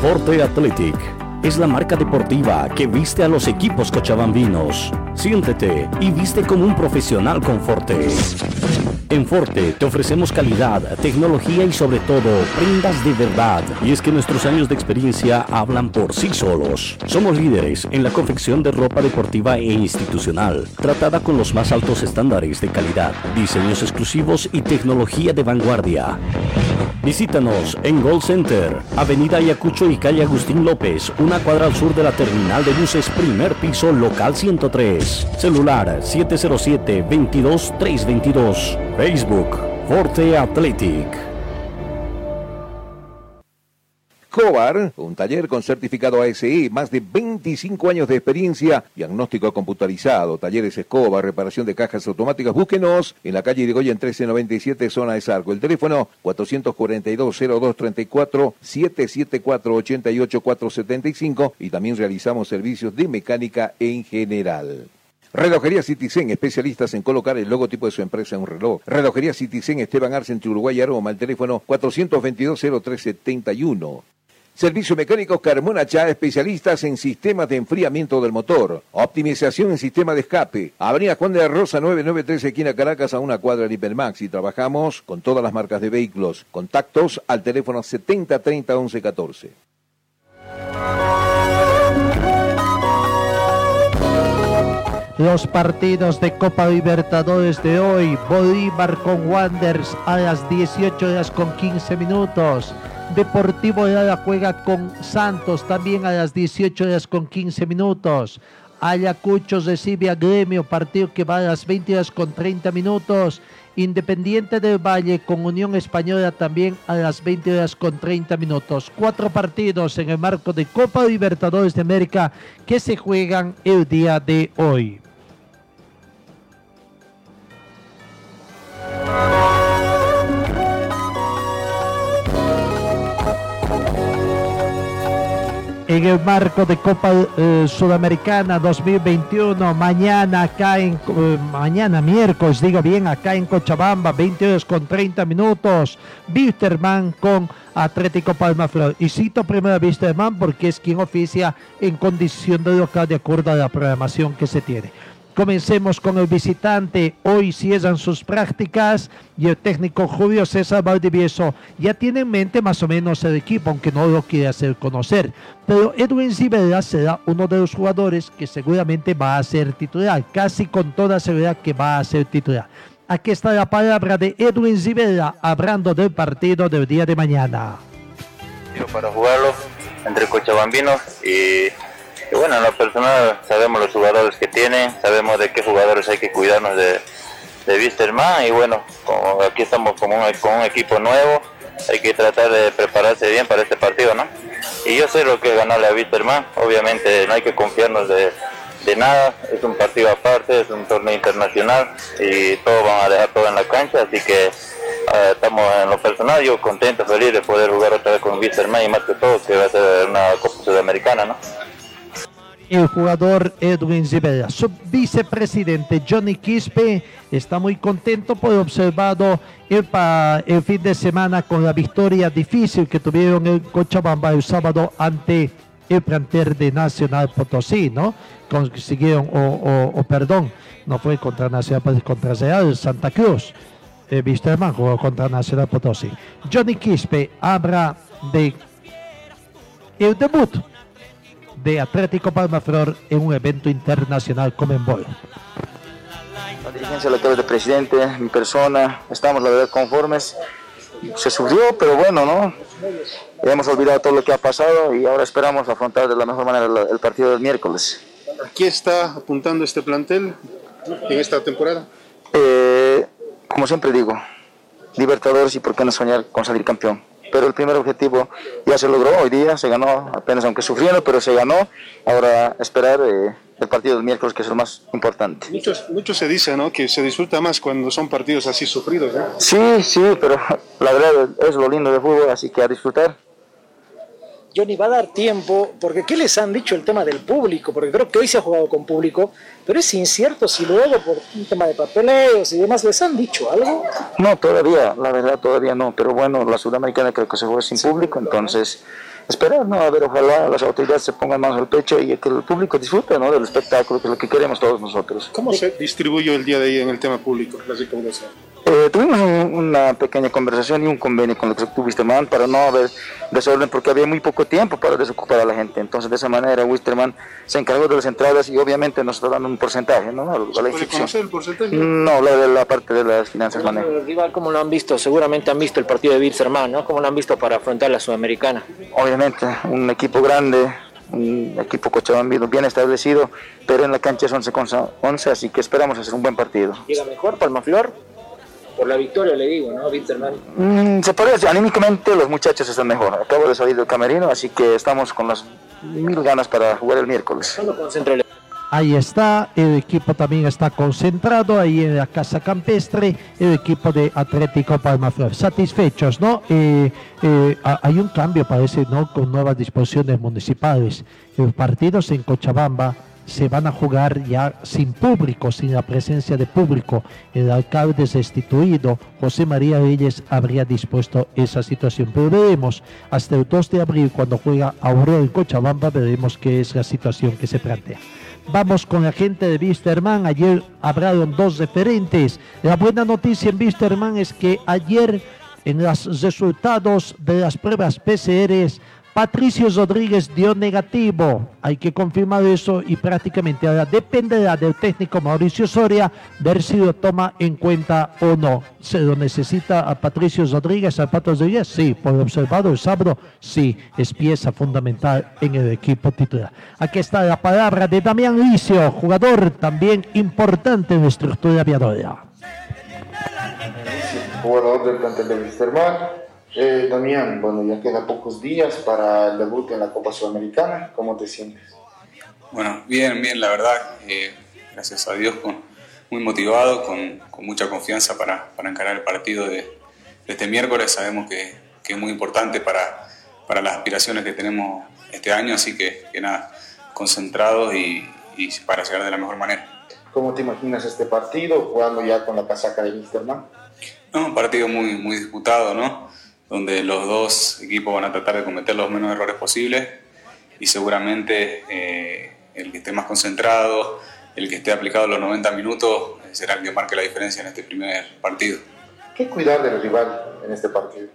Forte Athletic es la marca deportiva que viste a los equipos cochabambinos. Siéntete y viste como un profesional con Forte. En Forte te ofrecemos calidad, tecnología y sobre todo prendas de verdad. Y es que nuestros años de experiencia hablan por sí solos. Somos líderes en la confección de ropa deportiva e institucional, tratada con los más altos estándares de calidad, diseños exclusivos y tecnología de vanguardia. Visítanos en Gold Center, Avenida Ayacucho y calle Agustín López, una cuadra al sur de la terminal de buses, primer piso, local 103. Celular 707-22-322. Facebook, Forte Athletic. Escobar, un taller con certificado ASE, más de 25 años de experiencia, diagnóstico computarizado, talleres Escobar, reparación de cajas automáticas. Búsquenos en la calle Irigoyen 1397, zona de Sarco. El teléfono 442-0234, 774-88475 y también realizamos servicios de mecánica en general. Relojería Citizen, especialistas en colocar el logotipo de su empresa en un reloj. Relojería Citizen, Esteban Arce, entre Uruguay y Aroma, el teléfono 422-0371. Servicio Mecánico Carmona Chá, especialistas en sistemas de enfriamiento del motor, optimización en sistema de escape. Avenida Juan de la Rosa 993, esquina Caracas, a una cuadra de Hipermax. Y trabajamos con todas las marcas de vehículos. Contactos al teléfono 7030 1114. Los partidos de Copa Libertadores de hoy, Bolívar con Wanderers a las 18 horas con 15 minutos. Deportivo de la juega con Santos también a las 18 horas con 15 minutos. Ayacucho recibe a Gremio, partido que va a las 20 horas con 30 minutos. Independiente del Valle con Unión Española también a las 20 horas con 30 minutos. Cuatro partidos en el marco de Copa Libertadores de América que se juegan el día de hoy. En el marco de Copa eh, Sudamericana 2021. Mañana acá en, eh, mañana miércoles, digo bien, acá en Cochabamba, 22 con 30 minutos. Wisterman con Atlético Palma Flor. Y cito primero a Wisterman porque es quien oficia en condición de local de acuerdo a la programación que se tiene. Comencemos con el visitante. Hoy cierran sus prácticas y el técnico Julio César Valdivieso ya tiene en mente más o menos el equipo, aunque no lo quiere hacer conocer. Pero Edwin Zibela será uno de los jugadores que seguramente va a ser titular, casi con toda seguridad que va a ser titular. Aquí está la palabra de Edwin Zibela hablando del partido del día de mañana. Para jugarlo entre Cochabambinos y y bueno, en lo personal sabemos los jugadores que tienen, sabemos de qué jugadores hay que cuidarnos de, de Wisterman y bueno, como aquí estamos como un, con equipo nuevo, hay que tratar de prepararse bien para este partido, ¿no? Y yo sé lo que ganarle a Wisterman, obviamente no hay que confiarnos de, de nada, es un partido aparte, es un torneo internacional y todos van a dejar todo en la cancha, así que eh, estamos en lo personal, yo contento, feliz de poder jugar otra vez con Wisterman y más que todo que va a ser una Copa Sudamericana, ¿no? El jugador Edwin Zibela. Su vicepresidente Johnny Quispe está muy contento por observado el, el fin de semana con la victoria difícil que tuvieron en Cochabamba el sábado ante el planter de Nacional Potosí, ¿no? Consiguieron, o, perdón, no fue contra Nacional, pues contra Real Santa Cruz. Visto el jugó contra Nacional Potosí. Johnny Quispe habla de el debut de Atlético Palmaflor en un evento internacional como en Bol. La dirigencia, la de presidente, mi persona, estamos la verdad conformes. Se subió, pero bueno, ¿no? Hemos olvidado todo lo que ha pasado y ahora esperamos afrontar de la mejor manera el partido del miércoles. ¿A qué está apuntando este plantel en esta temporada? Eh, como siempre digo, Libertadores y por qué no soñar con salir campeón pero el primer objetivo ya se logró hoy día, se ganó apenas aunque sufriendo, pero se ganó. Ahora esperar eh, el partido del miércoles que es el más importante. Muchos, mucho se dice ¿no? que se disfruta más cuando son partidos así sufridos. ¿no? Sí, sí, pero <laughs> la verdad es lo lindo del fútbol, así que a disfrutar. Johnny, va a dar tiempo, porque ¿qué les han dicho el tema del público? Porque creo que hoy se ha jugado con público, pero es incierto si luego por un tema de papeleos y demás, ¿les han dicho algo? No, todavía, la verdad todavía no, pero bueno, la Sudamericana creo que se juega sin público, entonces esperar, ¿no? A ver, ojalá las autoridades se pongan más al pecho y que el público disfrute, ¿no? Del espectáculo, que es lo que queremos todos nosotros. ¿Cómo se distribuyó el día de hoy en el tema público, la eh, tuvimos una pequeña conversación y un convenio con lo que tuviste man para no haber desorden porque había muy poco tiempo para desocupar a la gente. Entonces de esa manera Wisterman se encargó de las entradas y obviamente nos está dando un porcentaje, ¿no? A la conocer el porcentaje? No, la de la parte de las finanzas manejo. El rival, ¿cómo lo han visto? Seguramente han visto el partido de Wisterman, ¿no? ¿Cómo lo han visto para afrontar la Sudamericana? Obviamente, un equipo grande, un equipo cochabambino bien establecido, pero en la cancha es 11 con 11, así que esperamos hacer un buen partido. ¿Llega mejor Palmaflor? Por la victoria, le digo, ¿no, Winterman? Mm, se podría decir, anímicamente los muchachos están mejor. Acabo de salir del camerino, así que estamos con las mil ganas para jugar el miércoles. Ahí está, el equipo también está concentrado ahí en la Casa Campestre, el equipo de Atlético Palmaflor. Satisfechos, ¿no? Eh, eh, hay un cambio, parece, ¿no? Con nuevas disposiciones municipales. Los partidos en Cochabamba se van a jugar ya sin público, sin la presencia de público. El alcalde destituido, José María Reyes, habría dispuesto esa situación. Pero veremos, hasta el 2 de abril, cuando juega Aurora en Cochabamba, veremos qué es la situación que se plantea. Vamos con la gente de Wisterman. Ayer hablaron dos referentes. La buena noticia en Wisterman es que ayer en los resultados de las pruebas PCR Patricio Rodríguez dio negativo. Hay que confirmar eso y prácticamente ahora dependerá del técnico Mauricio Soria ver si lo toma en cuenta o no. ¿Se lo necesita a Patricio Rodríguez, a Pato Rodríguez? Sí, por observado el sábado, sí, es pieza fundamental en el equipo titular. Aquí está la palabra de Damián Licio, jugador también importante en la estructura aviadora. Jugador del plantel de Wisterman eh, Damián, bueno, ya queda pocos días para el debut en la Copa Sudamericana. ¿Cómo te sientes? Bueno, bien, bien, la verdad. Eh, gracias a Dios, con, muy motivado, con, con mucha confianza para, para, encarar el partido de, este miércoles. Sabemos que, que, es muy importante para, para las aspiraciones que tenemos este año, así que, que nada, concentrados y, y, para llegar de la mejor manera. ¿Cómo te imaginas este partido jugando ya con la casaca de Misterman? No, un partido muy, muy disputado, ¿no? Donde los dos equipos van a tratar de cometer los menos errores posibles y seguramente eh, el que esté más concentrado, el que esté aplicado los 90 minutos, eh, será el que marque la diferencia en este primer partido. ¿Qué cuidar del rival en este partido?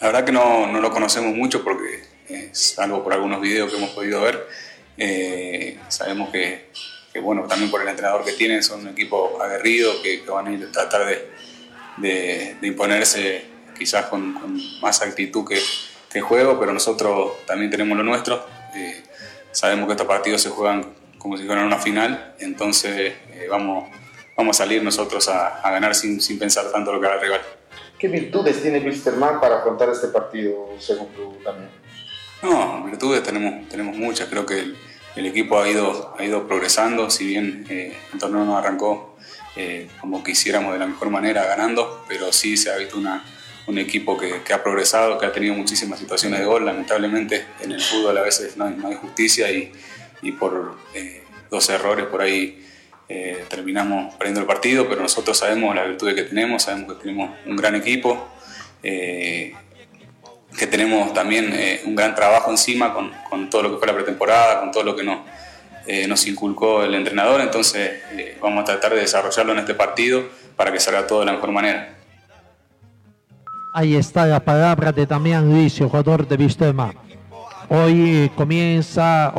La verdad que no, no lo conocemos mucho porque, es algo por algunos videos que hemos podido ver, eh, sabemos que, que, bueno, también por el entrenador que tienen, son un equipo aguerrido que, que van a ir a tratar de, de, de imponerse quizás con, más actitud que, que, juego, pero nosotros también tenemos lo nuestro. Eh, sabemos que estos partidos se juegan como si fueran una final, entonces eh, vamos, vamos a salir nosotros a, a ganar sin, sin, pensar tanto lo que hará el rival. ¿Qué virtudes tiene Wilstermann para afrontar este partido, según tú también? No, virtudes tenemos, tenemos muchas. Creo que el, el equipo ha ido, ha ido progresando, si bien eh, el torneo no arrancó eh, como quisiéramos de la mejor manera ganando, pero sí se ha visto una, un equipo que, ha progresado, que ha tenido muchísimas situaciones de gol. Lamentablemente en el fútbol a veces no hay, justicia y, y por eh, dos errores por ahí eh, terminamos perdiendo el partido, pero nosotros sabemos las virtudes que tenemos, sabemos que tenemos un gran equipo, eh, que tenemos también un gran trabajo encima con, con, todo lo que fue la pretemporada, con todo lo que nos, nos inculcó el entrenador, entonces vamos a tratar de desarrollarlo en este partido para que salga todo de la mejor manera. Ahí está la palabra de Damián Luis, jugador de Vistema. Hoy comienza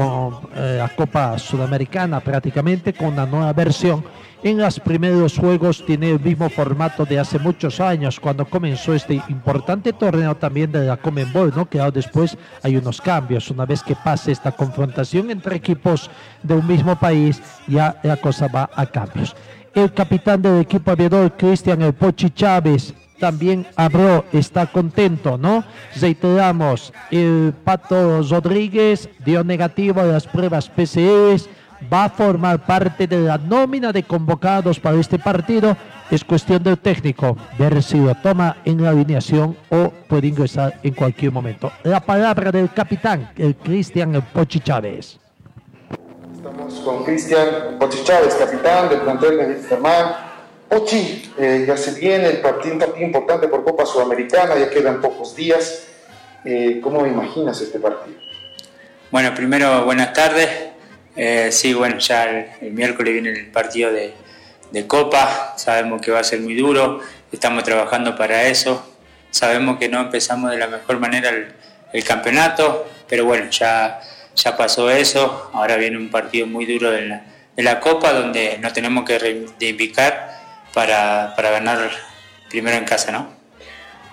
eh, la Copa Sudamericana prácticamente con una nueva versión. En los primeros juegos tiene el mismo formato de hace muchos años, cuando comenzó este importante torneo también de la Comenbol, ¿no? Que después hay unos cambios. Una vez que pase esta confrontación entre equipos de un mismo país, ya la cosa va a cambios. El capitán del equipo aviador, Cristian El Pochi Chávez, también habló, está contento, ¿no? Reiteramos, el Pato Rodríguez dio negativo a las pruebas PCS, va a formar parte de la nómina de convocados para este partido. Es cuestión del técnico ver si toma en la alineación o puede ingresar en cualquier momento. La palabra del capitán, el Cristian Pochi Chávez. Estamos con Cristian Pochi Chávez, capitán del plantel de Germán. Ochi, eh, ya se viene el partido, un importante por Copa Sudamericana, ya quedan pocos días. Eh, ¿Cómo imaginas este partido? Bueno, primero, buenas tardes. Eh, sí, bueno, ya el, miércoles viene el partido de, Copa, sabemos que va a ser muy duro, estamos trabajando para eso, sabemos que no empezamos de la mejor manera el, el campeonato, pero bueno, ya, ya pasó eso, ahora viene un partido muy duro de la, de la Copa donde nos tenemos que reivindicar para, para ganar primero en casa, ¿no?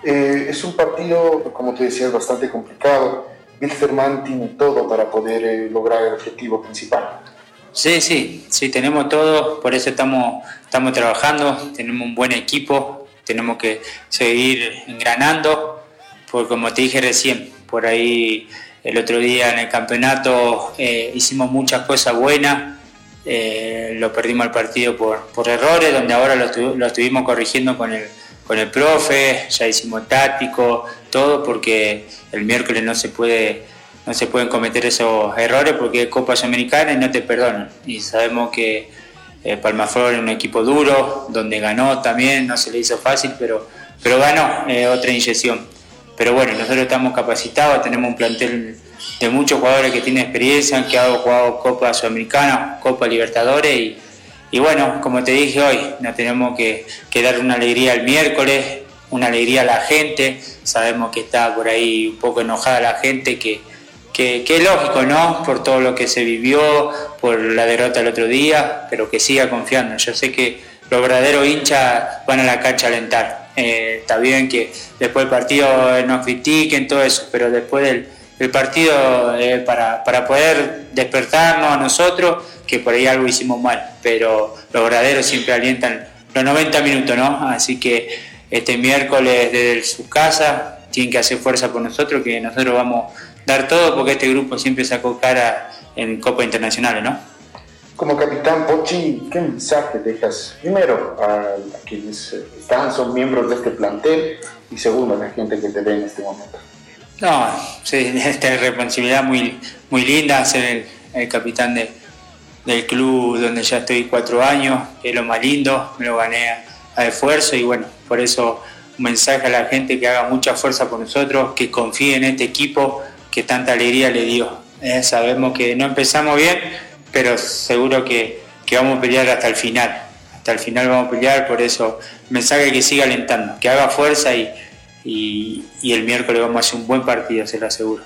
Eh, es un partido, como te decía, bastante complicado. Wilstermann tiene todo para poder eh, lograr el objetivo principal. Sí, sí, sí, tenemos todo, por eso estamos, estamos trabajando, tenemos un buen equipo, tenemos que seguir engranando, porque como te dije recién, por ahí el otro día en el campeonato eh, hicimos muchas cosas buenas, eh, lo perdimos el partido por, por errores, donde ahora lo, lo, estuvimos corrigiendo con el, con el profe, ya hicimos táctico, todo, porque el miércoles no se puede no se pueden cometer esos errores porque es Copa Sudamericana y no te perdonan. Y sabemos que eh, Palmaflor es un equipo duro, donde ganó también, no se le hizo fácil, pero, pero ganó eh, otra inyección. Pero bueno, nosotros estamos capacitados, tenemos un plantel de muchos jugadores que tienen experiencia, han jugado Copa Sudamericana, Copa Libertadores y, bueno, como te dije hoy, nos tenemos que, dar una alegría el miércoles, una alegría a la gente, sabemos que está por ahí un poco enojada la gente, que, que, es lógico, ¿no? Por todo lo que se vivió, por la derrota el otro día, pero que siga confiando. Yo sé que los verdaderos hinchas van a la cancha a alentar. Eh, está bien que después del partido nos critiquen, todo eso, pero después del, partido eh, para, para, poder despertarnos a nosotros, que por ahí algo hicimos mal, pero los verdaderos siempre alientan los 90 minutos, ¿no? Así que este miércoles desde su casa tienen que hacer fuerza por nosotros, que nosotros vamos dar todo porque este grupo siempre sacó cara en Copa Internacional, ¿no? Como capitán Pochi, ¿qué mensaje dejas primero a, quienes están, son miembros de este plantel y segundo a la gente que te ve en este momento? No, sí, <laughs> esta responsabilidad muy, muy linda, ser el, capitán de, del club donde ya estoy cuatro años, es lo más lindo, me lo gané a, esfuerzo y bueno, por eso un mensaje a la gente que haga mucha fuerza por nosotros, que confíe en este equipo, que tanta alegría le dio. Eh, sabemos que no empezamos bien, pero seguro que, vamos a pelear hasta el final. Hasta el final vamos a pelear, por eso mensaje que siga alentando, que haga fuerza y, y, el miércoles vamos a hacer un buen partido, se lo aseguro.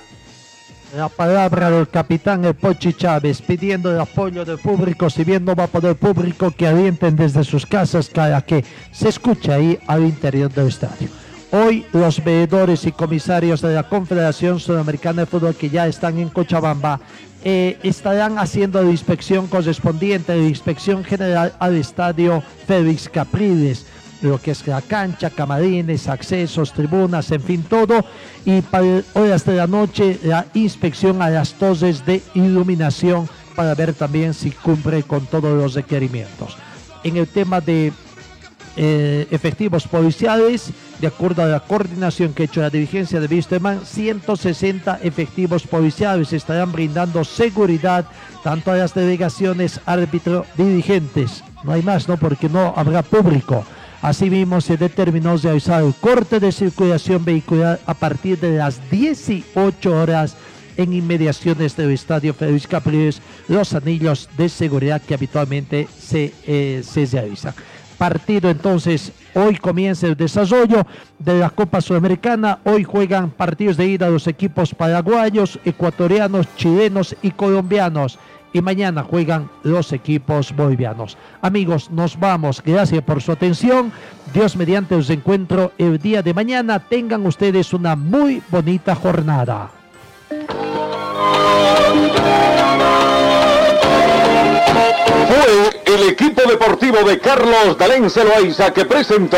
La palabra del capitán El Pochi Chávez pidiendo el apoyo del público, si bien no va a poder público que alienten desde sus casas para que se escuche ahí al interior del estadio. Hoy los veedores y comisarios de la Confederación Sudamericana de Fútbol que ya están en Cochabamba eh, estarán haciendo la inspección correspondiente, la inspección general al estadio Félix Capriles, lo que es la cancha, camarines, accesos, tribunas, en fin, todo. Y para horas de la noche la inspección a las torres de iluminación para ver también si cumple con todos los requerimientos. En el tema de eh, efectivos policiales, de acuerdo a la coordinación que ha hecho la dirigencia de Wisterman, 160 efectivos policiales estarán brindando seguridad tanto a las delegaciones, árbitro, dirigentes. No hay más, ¿no? Porque no habrá público. Asimismo, se determinó realizar el corte de circulación vehicular a partir de las 18 horas en inmediaciones del estadio Félix Capriles, los anillos de seguridad que habitualmente se, eh, se realizan partido entonces. Hoy comienza el desarrollo de la Copa Sudamericana. Hoy juegan partidos de ida los equipos paraguayos, ecuatorianos, chilenos y colombianos. Y mañana juegan los equipos bolivianos. Amigos, nos vamos. Gracias por su atención. Dios mediante os encuentro el día de mañana. Tengan ustedes una muy bonita jornada. Fue el equipo deportivo de Carlos Dalén Celoaiza que presentó